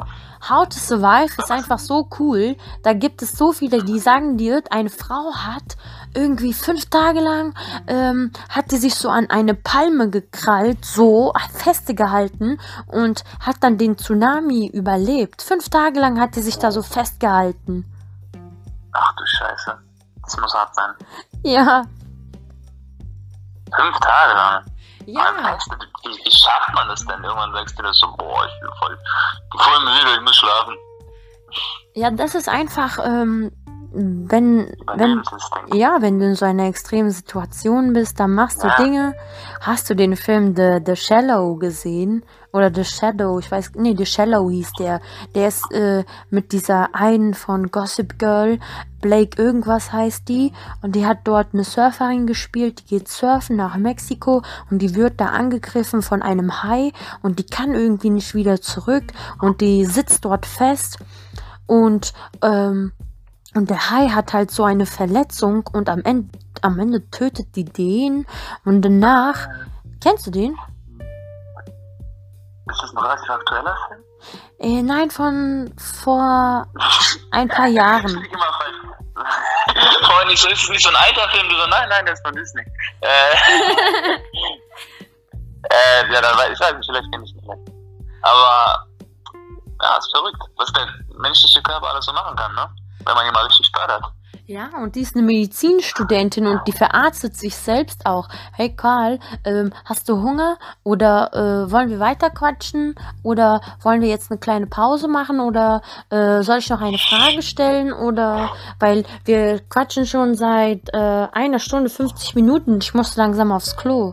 How to Survive ist einfach so cool. Da gibt es so viele, die sagen dir, eine Frau hat irgendwie fünf Tage lang, ähm, hat die sich so an eine Palme gekrallt, so festgehalten und hat dann den Tsunami überlebt. Fünf Tage lang hat die sich da so festgehalten. Ach du Scheiße. Das muss hart sein. Ja. Fünf Tage lang. Ja. Nicht, Wie, wie schafft man das denn? Irgendwann sagst du das so, boah, ich bin voll, voll müde, ich muss schlafen. Ja, das ist einfach, ähm, wenn, wenn, ja, wenn du in so einer extremen Situation bist, dann machst du Ja. Dinge. Hast du den Film The, The Shallow gesehen? Oder The Shadow, ich weiß, nee, The Shallow hieß der. Der ist äh, mit dieser einen von Gossip Girl, Blake irgendwas heißt die. Und die hat dort eine Surferin gespielt, die geht surfen nach Mexiko und die wird da angegriffen von einem Hai und die kann irgendwie nicht wieder zurück und die sitzt dort fest. Und ähm, und der Hai hat halt so eine Verletzung und am Ende, am Ende tötet die den. Und danach. Kennst du den? Ist das ein relativ aktueller Film? Äh, nein, von vor ein paar Jahren. Ich falsch. Freunde, so ist es nicht so ein alter Film, du so, nein, nein, das ist von Disney. Äh, äh, ja, dann weiß ich weiß nicht, vielleicht kenne ich nicht mehr. Aber, ja, ist verrückt, was der menschliche Körper alles so machen kann, ne? Wenn man ihn mal richtig fördert. Ja, und die ist eine Medizinstudentin und die verarztet sich selbst auch. Hey Karl, ähm, hast du Hunger? Oder äh, wollen wir weiter quatschen? Oder wollen wir jetzt eine kleine Pause machen? Oder äh, soll ich noch eine Frage stellen? Oder weil wir quatschen schon seit äh, einer Stunde 50 Minuten. Ich muss langsam aufs Klo.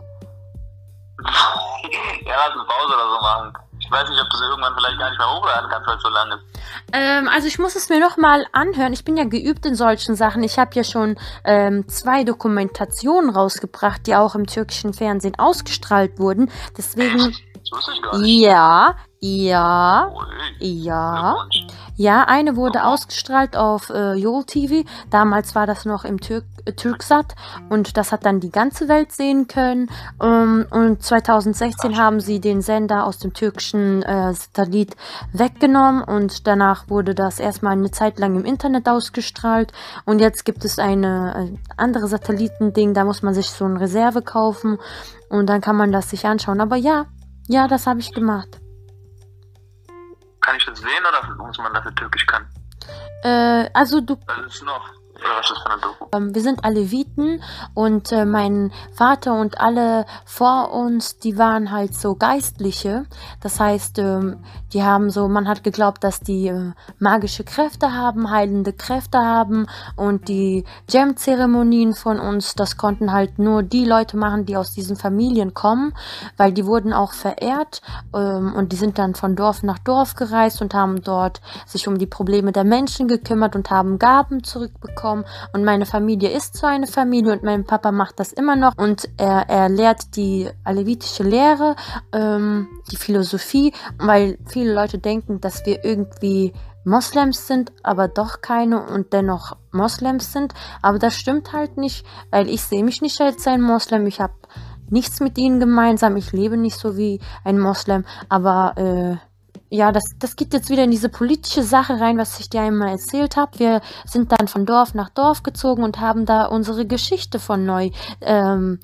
ja, lass eine Pause oder so machen. Ich weiß nicht, ob du sie irgendwann vielleicht gar nicht mehr hochladen kannst, weil es so lang ist. Ähm, also ich muss es mir noch mal anhören. Ich bin ja geübt in solchen Sachen. Ich habe ja schon ähm, zwei Dokumentationen rausgebracht, die auch im türkischen Fernsehen ausgestrahlt wurden. Deswegen, Das wusste ich gar nicht. ja, ja, ja. Ja, eine wurde ausgestrahlt auf äh, Yol TV. Damals war das noch im Türk äh, Türksat und das hat dann die ganze Welt sehen können. Ähm, und 2016 haben sie den Sender aus dem türkischen äh, Satellit weggenommen und danach wurde das erstmal eine Zeit lang im Internet ausgestrahlt. Und jetzt gibt es eine äh, andere Satellitending, da muss man sich so eine Reserve kaufen und dann kann man das sich anschauen. Aber ja, ja, das habe ich gemacht. Kann ich das sehen oder muss man dafür Türkisch können? Äh, also du Das ist noch. Oder was ist für eine Doku? Ähm, wir sind Aleviten und äh, mein Vater und alle vor uns, die waren halt so Geistliche. Das heißt, ähm, die haben so, man hat geglaubt, dass die äh, magische Kräfte haben, heilende Kräfte haben und die Jam-Zeremonien von uns, das konnten halt nur die Leute machen, die aus diesen Familien kommen, weil die wurden auch verehrt ähm, und die sind dann von Dorf nach Dorf gereist und haben dort sich um die Probleme der Menschen gekümmert und haben Gaben zurückbekommen. Und meine Familie ist so eine Familie und mein Papa macht das immer noch und er, er lehrt die alevitische Lehre, ähm, die Philosophie, weil viele Leute denken, dass wir irgendwie Moslems sind, aber doch keine und dennoch Moslems sind. Aber das stimmt halt nicht, weil ich sehe mich nicht als ein Moslem. Ich habe nichts mit ihnen gemeinsam. Ich lebe nicht so wie ein Moslem. Aber äh, ja, das, das geht jetzt wieder in diese politische Sache rein, was ich dir einmal erzählt habe. Wir sind dann von Dorf nach Dorf gezogen und haben da unsere Geschichte von neu ähm,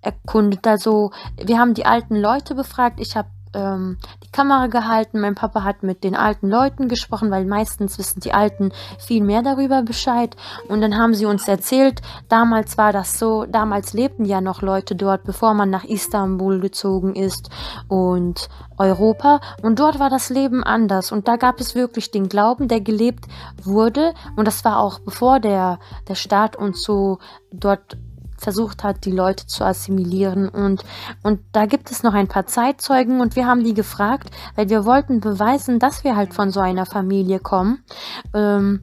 erkundet. Also wir haben die alten Leute befragt. Ich habe ähm, die Kamera gehalten. Mein Papa hat mit den alten Leuten gesprochen, weil meistens wissen die Alten viel mehr darüber Bescheid. Und dann haben sie uns erzählt, damals war das so, damals lebten ja noch Leute dort, bevor man nach Istanbul gezogen ist und Europa. Und dort war das Leben anders. Und da gab es wirklich den Glauben, der gelebt wurde. Und das war auch bevor der, der Staat uns so dort versucht hat, die Leute zu assimilieren. Und, und da gibt es noch ein paar Zeitzeugen und wir haben die gefragt, weil wir wollten beweisen, dass wir halt von so einer Familie kommen. Ähm,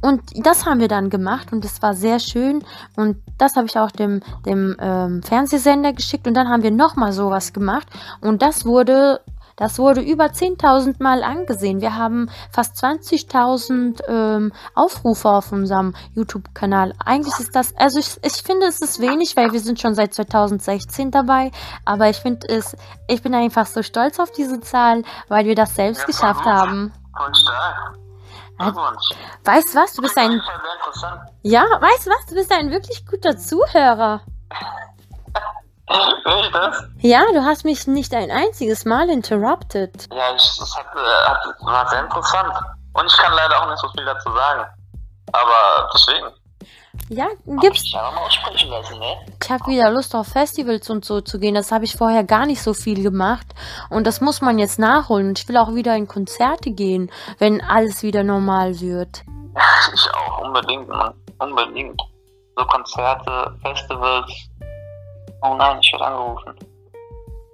und das haben wir dann gemacht und es war sehr schön und das habe ich auch dem, dem ähm, Fernsehsender geschickt und dann haben wir nochmal sowas gemacht und das wurde Das wurde über 10.000 Mal angesehen. Wir haben fast 20.000 ähm, Aufrufe auf unserem YouTube-Kanal. Eigentlich ist das, also ich, ich finde, es ist wenig, weil wir sind schon seit 2016 dabei. Aber ich finde es, ich bin einfach so stolz auf diese Zahl, weil wir das selbst ja, geschafft gut. haben. Voll stark. Weißt du was? Du bist ein. Ja, weißt du was? Du bist ein wirklich guter Zuhörer. Will das? Ja, du hast mich nicht ein einziges Mal interrupted. Ja, ich, das hat, äh, hat, war sehr interessant. Und ich kann leider auch nicht so viel dazu sagen. Aber deswegen. Ja, gibt's. Ich, ne? ich habe wieder Lust auf Festivals und so zu gehen. Das habe ich vorher gar nicht so viel gemacht. Und das muss man jetzt nachholen. Und ich will auch wieder in Konzerte gehen, wenn alles wieder normal wird. Ich auch, unbedingt, Mann. Unbedingt. So Konzerte, Festivals. Oh nein, ich werde angerufen.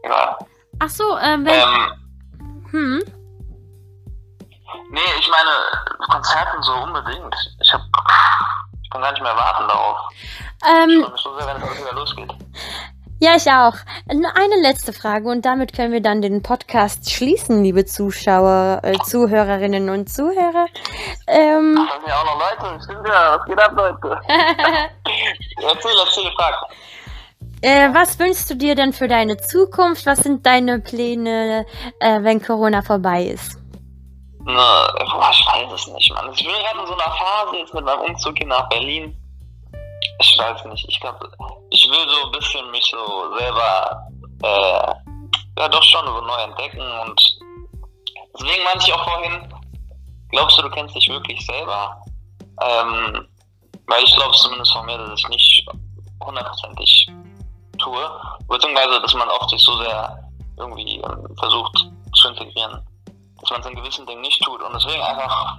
Egal. Ach so, ähm, wenn... Ähm, hm? Nee, ich meine, Konzerten so unbedingt. Ich hab kann gar nicht mehr warten darauf. Ähm, ich so sehr, wenn es wieder losgeht. Ja, ich auch. Eine letzte Frage und damit können wir dann den Podcast schließen, liebe Zuschauer, äh, Zuhörerinnen und Zuhörer. Ähm, Ach, sind ja auch noch Leute. Stimmt ja, was geht ab, Leute? erzähl, erzähl, frag. Äh, was wünschst du dir denn für deine Zukunft? Was sind deine Pläne, äh, wenn Corona vorbei ist? Ne, boah, ich weiß es nicht, Mann. Ich bin gerade in so einer Phase jetzt mit meinem Umzug hier nach Berlin. Ich weiß nicht. Ich glaube, ich will so ein bisschen mich so selber, äh, ja doch schon so neu entdecken und deswegen meinte ich auch vorhin, glaubst du, du kennst dich wirklich selber? Ähm, weil ich glaube zumindest von mir, dass ich nicht hundertprozentig tue, beziehungsweise dass man oft sich so sehr irgendwie ähm, versucht zu integrieren dass man es in gewissen Dingen nicht tut. Und deswegen einfach,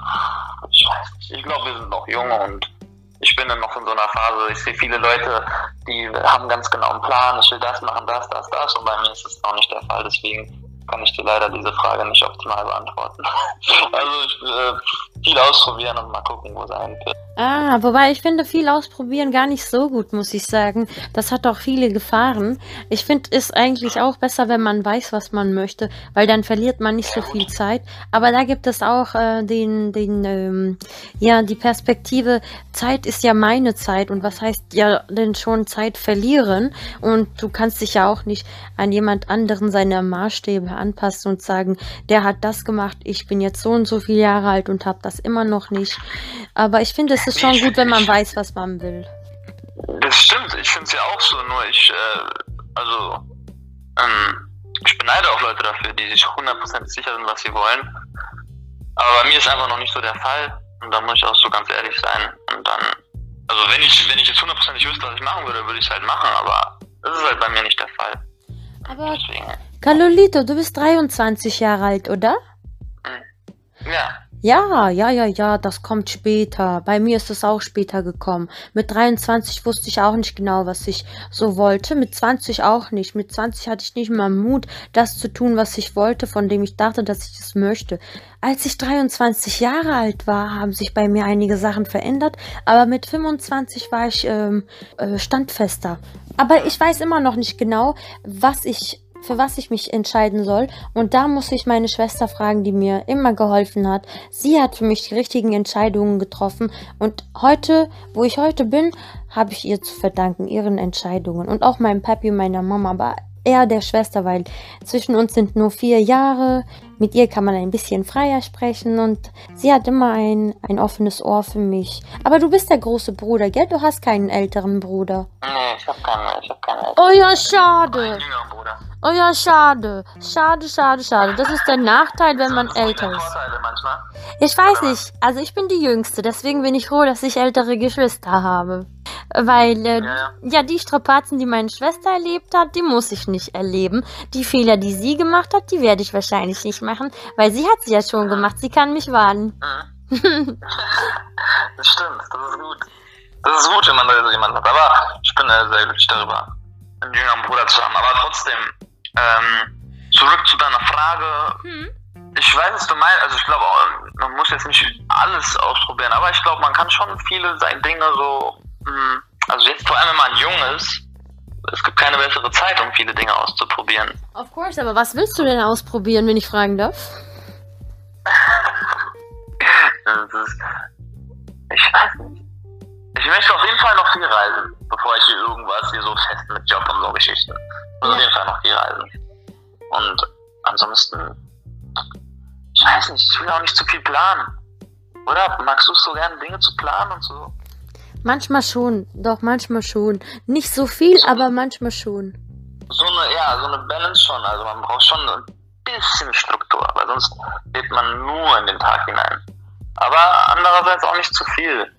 ich weiß nicht, ich glaube, wir sind noch jung und ich bin dann noch in so einer Phase, ich sehe viele Leute, die haben ganz genau einen Plan, ich will das machen, das, das, das. Und bei mir ist das noch nicht der Fall. Deswegen kann ich dir leider diese Frage nicht optimal beantworten. also ich äh, viel ausprobieren und mal gucken, wo es wird. Ah, wobei ich finde viel ausprobieren gar nicht so gut, muss ich sagen. Das hat auch viele Gefahren. Ich finde es eigentlich auch besser, wenn man weiß, was man möchte, weil dann verliert man nicht so viel Zeit. Aber da gibt es auch äh, den, den, ähm, ja, die Perspektive, Zeit ist ja meine Zeit und was heißt ja denn schon Zeit verlieren? Und du kannst dich ja auch nicht an jemand anderen seine Maßstäbe anpassen und sagen, der hat das gemacht, ich bin jetzt so und so viele Jahre alt und habe das immer noch nicht. Aber ich finde, es ist schon gut, wenn man weiß, was man will. Das stimmt, ich finde es ja auch so, nur ich, äh, also, ähm, ich beneide auch Leute dafür, die sich 100% sicher sind, was sie wollen. Aber bei mir ist einfach noch nicht so der Fall. Und da muss ich auch so ganz ehrlich sein. Und dann, also wenn ich, wenn ich jetzt 100% nicht wüsste, was ich machen würde, würde ich es halt machen. Aber das ist halt bei mir nicht der Fall. Aber, Deswegen. Carlolito, du bist 23 Jahre alt, oder? Ja. Ja, ja, ja, ja, das kommt später. Bei mir ist es auch später gekommen. Mit 23 wusste ich auch nicht genau, was ich so wollte. Mit 20 auch nicht. Mit 20 hatte ich nicht mal Mut, das zu tun, was ich wollte, von dem ich dachte, dass ich es möchte. Als ich 23 Jahre alt war, haben sich bei mir einige Sachen verändert, aber mit 25 war ich ähm, äh, standfester. Aber ich weiß immer noch nicht genau, was ich für was ich mich entscheiden soll. Und da muss ich meine Schwester fragen, die mir immer geholfen hat. Sie hat für mich die richtigen Entscheidungen getroffen. Und heute, wo ich heute bin, habe ich ihr zu verdanken, ihren Entscheidungen. Und auch meinem Papi und meiner Mama. Aber eher der Schwester, weil zwischen uns sind nur vier Jahre. Mit ihr kann man ein bisschen freier sprechen und sie hat immer ein, ein offenes Ohr für mich. Aber du bist der große Bruder, gell? Du hast keinen älteren Bruder. Nee, ich hab keinen, ich hab keinen älteren. Oh ja, schade. Oh ja, schade. Schade, schade, schade. Das ist der Nachteil, wenn man älter ist. Ich weiß nicht. Also ich bin die Jüngste, deswegen bin ich froh, dass ich ältere Geschwister habe. Weil, äh, ja, ja. die Strapazen, die meine Schwester erlebt hat, die muss ich nicht erleben. Die Fehler, die sie gemacht hat, die werde ich wahrscheinlich nicht machen, weil sie hat sie ja schon gemacht. Sie kann mich warnen. Mhm. das stimmt, das ist gut. Das ist gut, wenn man da jemanden hat. Aber ich bin äh, sehr glücklich darüber, einen jüngeren Bruder zu haben. Aber trotzdem, ähm, zurück zu deiner Frage. Hm. Ich weiß, was du meinst. Also ich glaube, man muss jetzt nicht alles ausprobieren, aber ich glaube, man kann schon viele Dinge so, also jetzt vor allem, wenn man jung ist, es gibt keine bessere Zeit, um viele Dinge auszuprobieren. Of course, aber was willst du denn ausprobieren, wenn ich fragen darf? Ist, ich weiß nicht. Ich möchte auf jeden Fall noch viel reisen, bevor ich hier irgendwas hier so fest mit Job und so Geschichten. Ich muss Ja. auf jeden Fall noch viel reisen. Und ansonsten, ich weiß nicht, ich will auch nicht zu viel planen. Oder magst du es so gern, Dinge zu planen und so? Manchmal schon, doch manchmal schon. Nicht so viel, aber manchmal schon. So eine, ja, so eine Balance schon. Also man braucht schon ein bisschen Struktur, weil sonst lebt man nur in den Tag hinein. Aber andererseits auch nicht zu viel.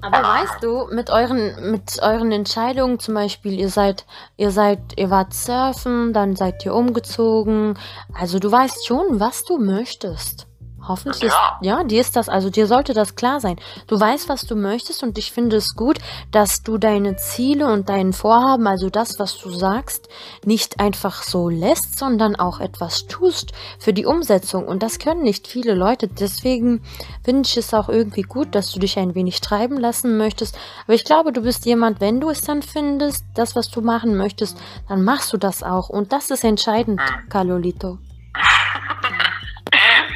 Aber weißt du, mit euren, mit euren Entscheidungen zum Beispiel, ihr seid, ihr seid, ihr wart surfen, dann seid ihr umgezogen. Also du weißt schon, was du möchtest. Hoffentlich ist, Ja. ja, dir ist das, also dir sollte das klar sein. Du weißt, was du möchtest und ich finde es gut, dass du deine Ziele und deinen Vorhaben, also das, was du sagst, nicht einfach so lässt, sondern auch etwas tust für die Umsetzung. Und das können nicht viele Leute. Deswegen finde ich es auch irgendwie gut, dass du dich ein wenig treiben lassen möchtest. Aber ich glaube, du bist jemand, wenn du es dann findest, das, was du machen möchtest, dann machst du das auch. Und das ist entscheidend, Carlolito.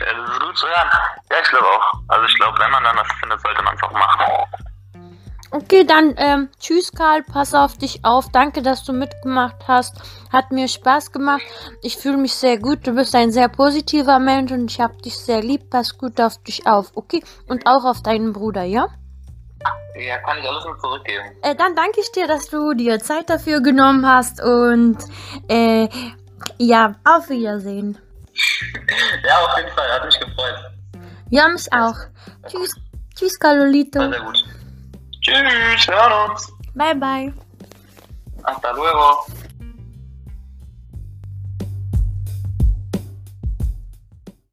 Ja, das ist gut zu hören. Ja, ich glaube auch. Also ich glaube, wenn man dann das findet, sollte man es auch machen. Okay, dann ähm, tschüss Karl, pass auf dich auf. Danke, dass du mitgemacht hast. Hat mir Spaß gemacht. Ich fühle mich sehr gut. Du bist ein sehr positiver Mensch und ich habe dich sehr lieb. Pass gut auf dich auf, okay? Und auch auf deinen Bruder, ja? Ja, kann ich alles nur zurückgeben. Äh, dann danke ich dir, dass du dir Zeit dafür genommen hast und äh, ja, auf Wiedersehen. Ja, auf jeden Fall. Hat mich gefreut. Ja, mich auch. Tschüss, tschüss Carlolito. War sehr gut. Tschüss, wir hören uns. Bye, bye. Hasta luego.